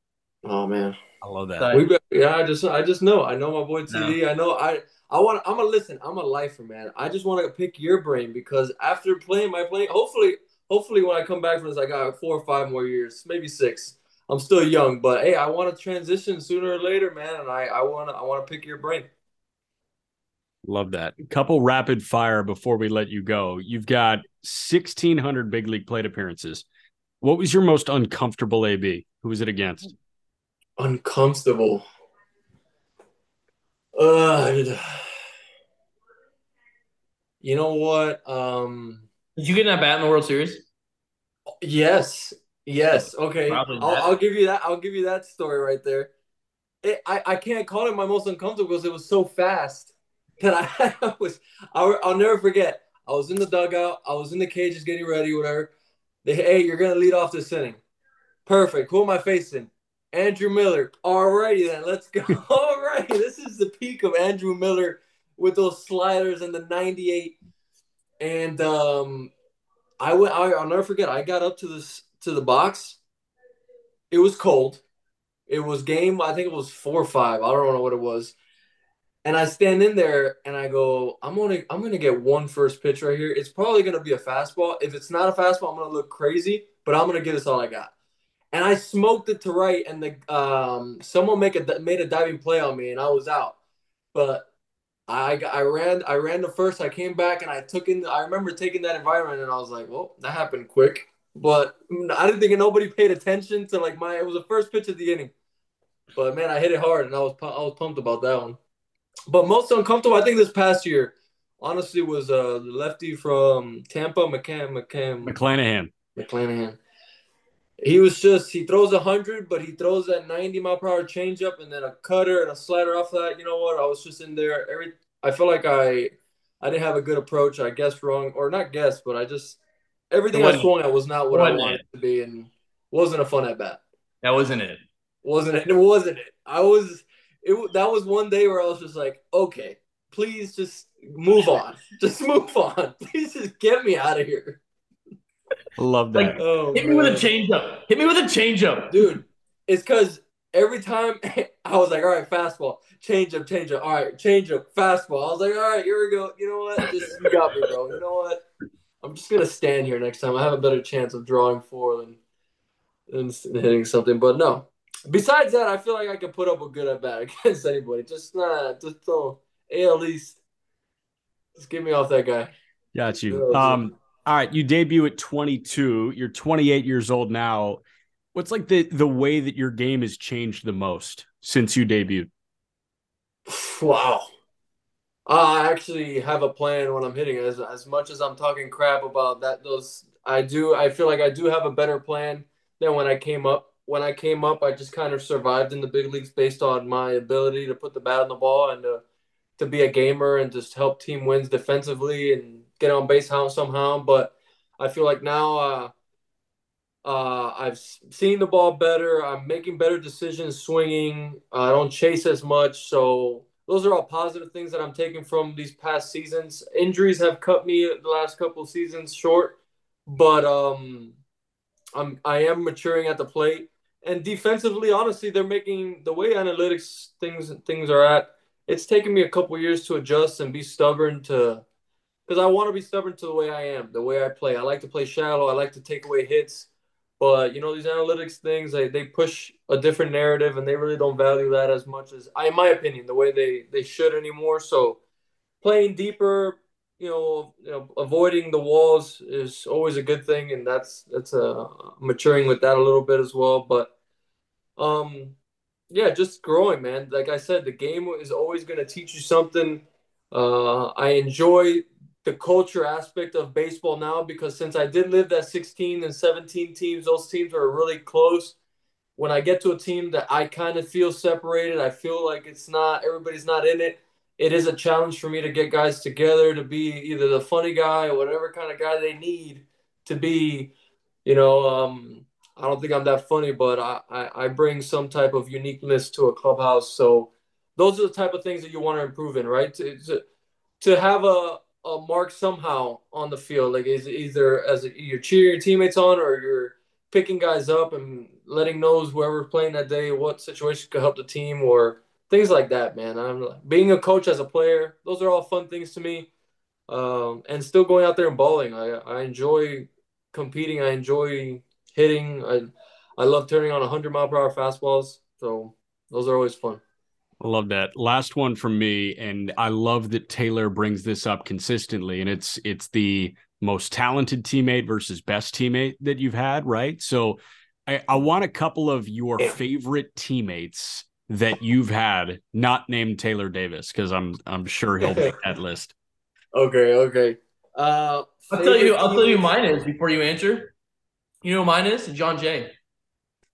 Oh man, I love that. That- we yeah. I just I just know. I know my boy TD. I know I. I want. I'm a listen. I'm a lifer, man. I just want to pick your brain because after playing my playing, hopefully, hopefully when I come back from this, I got four or five more years, maybe six. I'm still young, but hey, I want to transition sooner or later, man. And I I want to I want to pick your brain. Love that. Couple rapid fire before we let you go. You've got 1600 big league plate appearances. What was your most uncomfortable AB? Who was it against? Uncomfortable. Uh, you know what? Um. Did you get in that bat in the World Series? Yes. Yes. Okay. I'll. I'll give you that. I'll give you that story right there. It, I I can't call it my most uncomfortable because it was so fast that I, (laughs) I was. I'll, I'll never forget. I was in the dugout. I was in the cages getting ready. Whatever. Hey, you're gonna lead off this inning. Perfect. Who am I facing? Andrew Miller. Alrighty then, let's go. (laughs) All right, this is the peak of Andrew Miller with those sliders and the 98. And um, I went. I, I'll never forget. I got up to this to the box. It was cold. It was game. I think it was four or five. I don't know what it was. And I stand in there and I go, I'm gonna I'm gonna get one first pitch right here. It's probably gonna be a fastball. If it's not a fastball, I'm gonna look crazy, but I'm gonna give this all I got. And I smoked it to right, and the um someone make a made a diving play on me, and I was out. But I I ran I ran the first. I came back and I took in. I remember taking that environment, and I was like, well, that happened quick. But I didn't think nobody paid attention to like my. It was the first pitch of the inning. But man, I hit it hard, and I was I was pumped about that one. But most uncomfortable, I think this past year, honestly, was uh the lefty from Tampa, McCann, McCann, McClanahan. McClanahan. he was just he throws a hundred, but he throws that ninety mile per hour changeup and then a cutter and a slider off that. You know what? I was just in there. Every I feel like I I didn't have a good approach. I guessed wrong, or not guessed, but I just everything I swung at was not what I wanted it. to be, and wasn't a fun at bat. That wasn't it. Wasn't it? It wasn't it. I was. It that was one day where I was just like, okay, please just move on. (laughs) Just move on. (laughs) Please just get me out of here. Love that. Like, oh, hit man. me with a changeup. Hit me with a changeup, dude. It's because every time (laughs) I was like, all right, fastball, changeup, changeup, all right, changeup, fastball. I was like, all right, here we go. You know what? Just you got me, bro. You know what? I'm just gonna stand here next time. I have a better chance of drawing four than than hitting something. But no. Besides that, I feel like I can put up a good at bat (laughs) against anybody. Just not, just don't. AL East. Just get me off that guy. Got you. Um, all right, you debut at 22. You're 28 years old now. What's like the the way that your game has changed the most since you debuted? (sighs) Wow. I actually have a plan when I'm hitting. As as much as I'm talking crap about that, those I do. I feel like I do have a better plan than when I came up. When I came up, I just kind of survived in the big leagues based on my ability to put the bat on the ball and to, to be a gamer and just help team wins defensively and get on base somehow. But I feel like now uh, uh, I've seen the ball better. I'm making better decisions swinging. I don't chase as much. So those are all positive things that I'm taking from these past seasons. Injuries have cut me the last couple seasons short, but um, I'm I am maturing at the plate. And defensively, honestly, they're making the way analytics things things are at. It's taken me a couple years to adjust and be stubborn to because I want to be stubborn to the way I am, the way I play. I like to play shallow. I like to take away hits. But you know these analytics things, they, they push a different narrative, and they really don't value that as much as, I, in my opinion, the way they they should anymore. So playing deeper, you know, you know, avoiding the walls is always a good thing, and that's that's uh, maturing with that a little bit as well. But um, yeah, just growing, man. Like I said, the game is always going to teach you something. Uh, I enjoy the culture aspect of baseball now because since I did live that 16 and 17 teams, those teams are really close. When I get to a team that I kind of feel separated, I feel like it's not everybody's not in it. It is a challenge for me to get guys together to be either the funny guy or whatever kind of guy they need to be. You know, um, I don't think I'm that funny, but I, I, I bring some type of uniqueness to a clubhouse. So those are the type of things that you want to improve in, right? To, to, to have a, a mark somehow on the field. Like is either as you're cheering your teammates on or you're picking guys up and letting knows whoever's playing that day what situation could help the team or things like that, man. I'm being a coach as a player. Those are all fun things to me. Um, and still going out there and balling. I, I enjoy competing. I enjoy hitting. I I love turning on 100 mile per hour fastballs. So those are always fun. I love that. Last one from me, and I love that Taylor brings this up consistently, and it's it's the most talented teammate versus best teammate that you've had, right? So I, I want a couple of your favorite teammates that you've had, not named Taylor Davis, because I'm I'm sure he'll make that list. (laughs) Okay, okay. Uh, I'll tell you. I'll tell you mine is before you answer. You know mine is Jon Jay.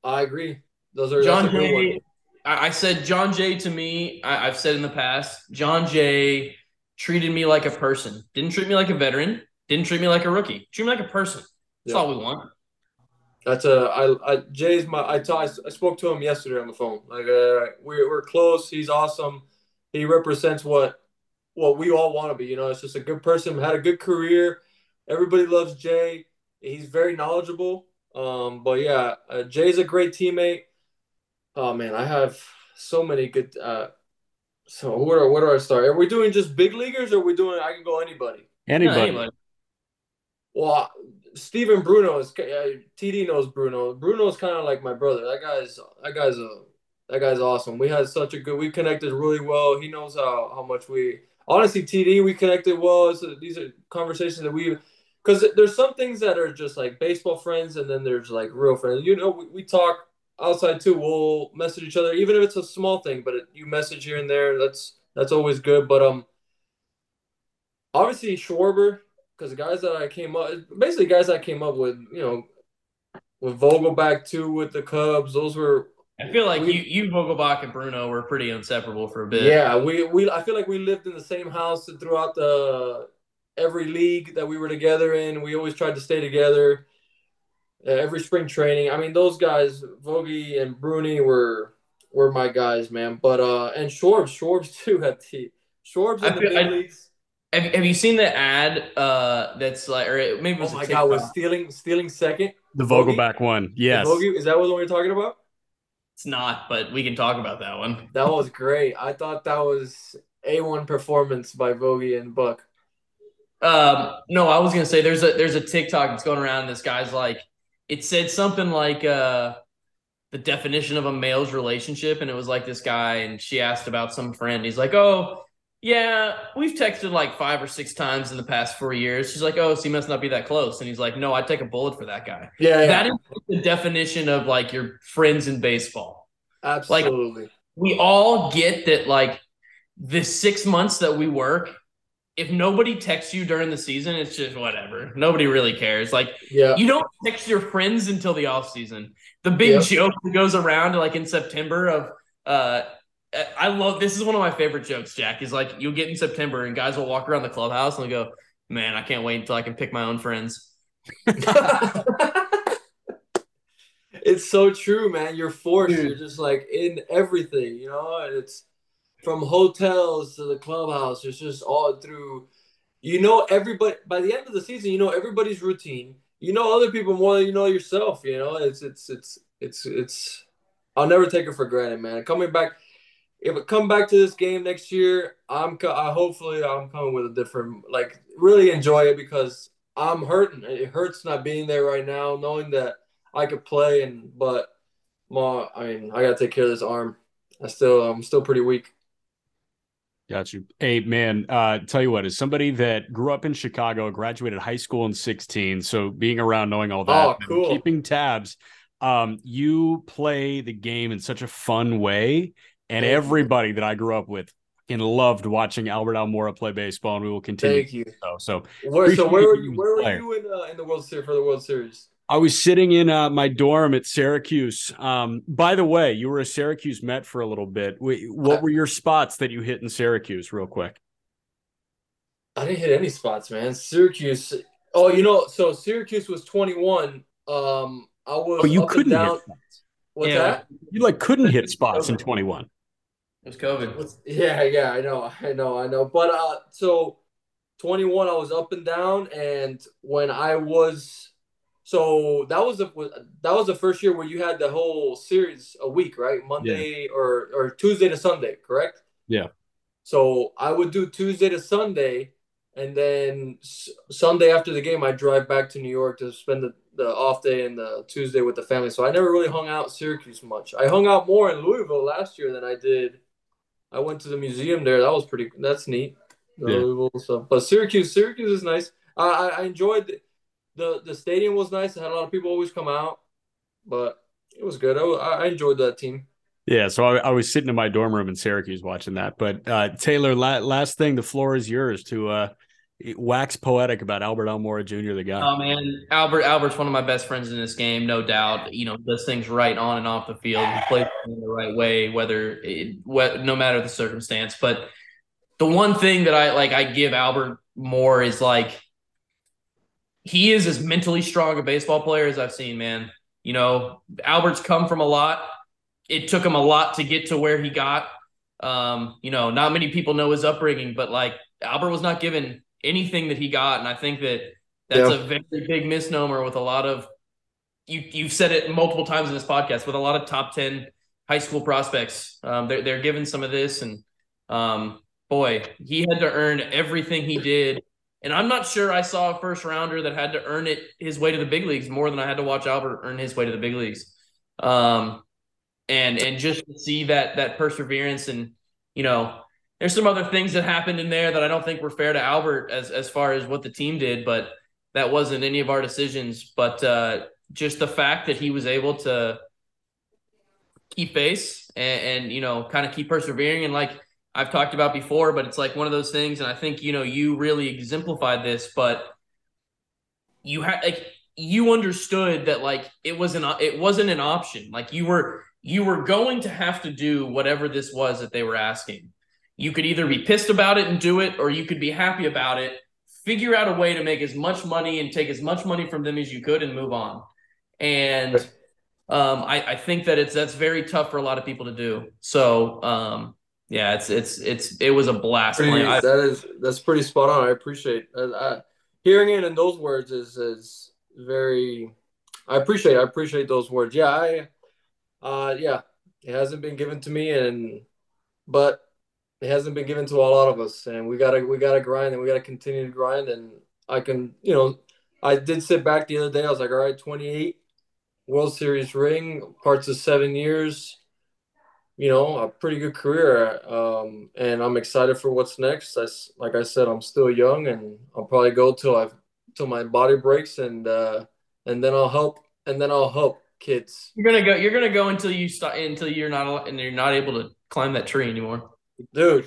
I agree. Those are Jon Jay. I said Jon Jay to me. I, have said in the past, Jon Jay treated me like a person. Didn't treat me like a veteran. Didn't treat me like a rookie. Treat me like a person. That's yeah. all we want. That's a I, I Jay's my I, t- I spoke to him yesterday on the phone. Like uh, we're we're close. He's awesome. He represents what what we all want to be. You know, it's just a good person. Had a good career. Everybody loves Jay. He's very knowledgeable. Um, but yeah, uh, Jay's a great teammate. Oh man, I have so many good. Uh, so where where do I start? Are we doing just big leaguers, or are we doing? I can go anybody. Anybody. anybody. Well, Stephen Bruno is uh, TD knows Bruno. Bruno's kind of like my brother. That guy's that guy's a that guy's awesome. We had such a good. We connected really well. He knows how how much we honestly TD we connected well. So these are conversations that we because there's some things that are just like baseball friends, and then there's like real friends. You know, we, we talk outside too, we'll message each other, even if it's a small thing. But it, you message here and there. That's that's always good. But um, obviously Schwarber, because the guys that I came up, basically guys I came up with, you know, with Vogelbach too with the Cubs. Those were I feel like We- you, you, Vogelbach, and Bruno were pretty inseparable for a bit. yeah. We we I feel like we lived in the same house throughout the every league that we were together in. We always tried to stay together. Uh, every spring training. I mean, those guys, Vogie and Bruni, were were my guys, man. But uh, and Schwarbs, Schwarbs (laughs) too at the Schwarbs I in the big I- leagues. Have, have you seen the ad uh, that's like, or it- maybe it was Oh my TikTok. God, was stealing stealing second. The Vogie? Vogelbach one. Yes. Vogie, is that what we're talking about? It's not, but we can talk about that one. That was great. I thought that was a one performance by Vogie and Buck. Um, no, I was gonna say there's a there's a TikTok that's going around. This guy's like, it said something like uh, the definition of a male's relationship, and it was like this guy, and she asked about some friend. He's like, oh. Yeah, we've texted like five or six times in the past four years. She's like, "Oh, so you must not be that close." And he's like, "No, I'd take a bullet for that guy." Yeah, yeah, That is the definition of like your friends in baseball. absolutely. we all get that like the six months that we work if nobody texts you during the season it's just whatever nobody really cares like yeah, you don't text your friends until the off season the big Yep. joke that goes around like in september of uh i love this is one of my favorite jokes jack is like you'll get in september and guys will walk around the clubhouse and they'll go man i can't wait until i can pick my own friends (laughs) it's so true, man. You're forced. Dude. You're just like in everything, you know. It's from hotels to the clubhouse. It's just all through. You know everybody. By the end of the season, you know everybody's routine. You know other people more than you know yourself. You know it's it's it's it's it's. I'll never take it for granted, man. Coming back, if I come back to this game next year, I'm. I hopefully I'm coming with a different. Like really enjoy it because I'm hurting. It hurts not being there right now, knowing that I could play and but ma I mean I gotta take care of this arm. I still I'm still pretty weak. Got you. Hey, man, uh, tell you what, as somebody that grew up in Chicago, graduated high school in 16, so being around, knowing all that, Oh, cool. keeping tabs, um, you play the game in such a fun way. And everybody that I grew up with and loved watching Albert Almora play baseball, and we will continue. Thank you. So, so Where, so where were you you where were you in uh, in the World Series for the World Series? I was sitting in uh, my dorm at Syracuse. Um, by the way, you were a Syracuse Met for a little bit. Wh- What I- were your spots that you hit in Syracuse, real quick? I didn't hit any spots, man. Syracuse. Oh, you know, so Syracuse was 21. Um, I was Oh, you up couldn't down. hit spots. What's Yeah. that? You like couldn't hit spots in 21. it was covid yeah, yeah, I know, I know, I know. But uh, so 21, I was up and down, and when I was, so that was the that was the first year where you had the whole series a week, right? Monday or or Tuesday to Sunday, correct? Yeah. So I would do Tuesday to Sunday, and then Sunday after the game, I drive back to New York to spend the, the off day and the Tuesday with the family. So I never really hung out Syracuse much. I hung out more in Louisville last year than I did. I went to the museum there. That was pretty. That's neat. Yeah. Louisville stuff, but Syracuse, Syracuse is nice. I I, I enjoyed the, the the stadium was nice. It had a lot of people always come out, but it was good. I, I enjoyed that team. Yeah, so I, I was sitting in my dorm room in Syracuse watching that. But uh, Taylor, la- last thing, the floor is yours to uh, wax poetic about Albert Elmore Jr., the guy. Oh man, Albert Albert's one of my best friends in this game, no doubt. You know, does things right on and off the field. He plays in the right way, whether it, what, no matter the circumstance. But the one thing that I like, I give Albert more is like he is as mentally strong a baseball player as I've seen. Man, you know, Albert's come from a lot. It took him a lot to get to where he got. Um, you know, not many people know his upbringing, but like Albert was not given anything that he got, and I think that that's Yeah. a very big misnomer with a lot of you. You've said it multiple times in this podcast with a lot of top ten high school prospects. Um, they're they're given some of this, and um, boy, he had to earn everything he did. And I'm not sure I saw a first rounder that had to earn it his way to the big leagues more than I had to watch Albert earn his way to the big leagues. Um, and and just to see that that perseverance and you know there's some other things that happened in there that I don't think were fair to Albert as as far as what the team did, but that wasn't any of our decisions. But uh, just the fact that he was able to keep face and, and you know kind of keep persevering and like I've talked about before, but it's like one of those things, and I think you know you really exemplified this, but you had like you understood that like it wasn't it wasn't an option. Like you were you were going to have to do whatever this was that they were asking. You could either be pissed about it and do it, or you could be happy about it, figure out a way to make as much money and take as much money from them as you could and move on. And um, I, I think that it's that's very tough for a lot of people to do. So um, yeah, it's it's it's it was a blast. Pretty, I, that is that's pretty spot on. I appreciate uh, I, hearing it in those words is is very. I appreciate I appreciate those words. Yeah, I uh, yeah, it hasn't been given to me, and but it hasn't been given to a lot of us, and we gotta we gotta grind, and we gotta continue to grind. And I can, you know, I did sit back the other day. I was like, all right, twenty eight World Series ring, parts of seven years. You know, a pretty good career, um, and I'm excited for what's next. I, like I said, I'm still young, and I'll probably go till I till my body breaks, and uh, and then I'll help, and then I'll help kids. You're gonna go. You're gonna go until you stop. until you're not and you're not able to climb that tree anymore, dude.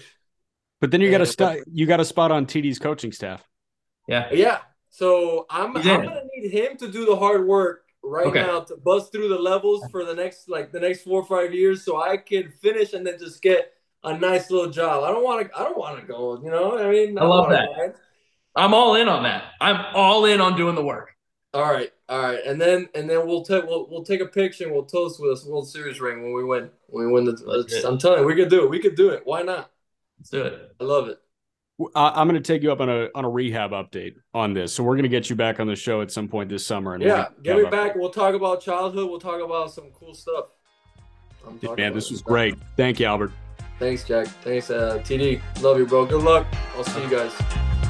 But then you got to st- you got a spot on TD's coaching staff. Yeah, yeah. So I'm I'm gonna need him to do the hard work right okay. now to bust through the levels for the next like the next four or five years, so I can finish and then just get a nice little job. I don't want to. I don't want to go. You know. I mean, I, I love that. I'm all in on that. I'm all in on doing the work. All right, all right, and then and then we'll take we'll, we'll take a picture and we'll toast with this World Series ring when we win. When we win the, I'm telling you, we could do it. We could do it. Why not? Let's do it. I love it. I'm going to take you up on a on a rehab update on this. So we're going to get you back on the show at some point this summer. And yeah, get me back. We'll talk about childhood. We'll talk about some cool stuff. Man, this was stuff. great. Thank you, Albert. Thanks, Jack. Thanks, uh, TD. Love you, bro. Good luck. I'll see you guys.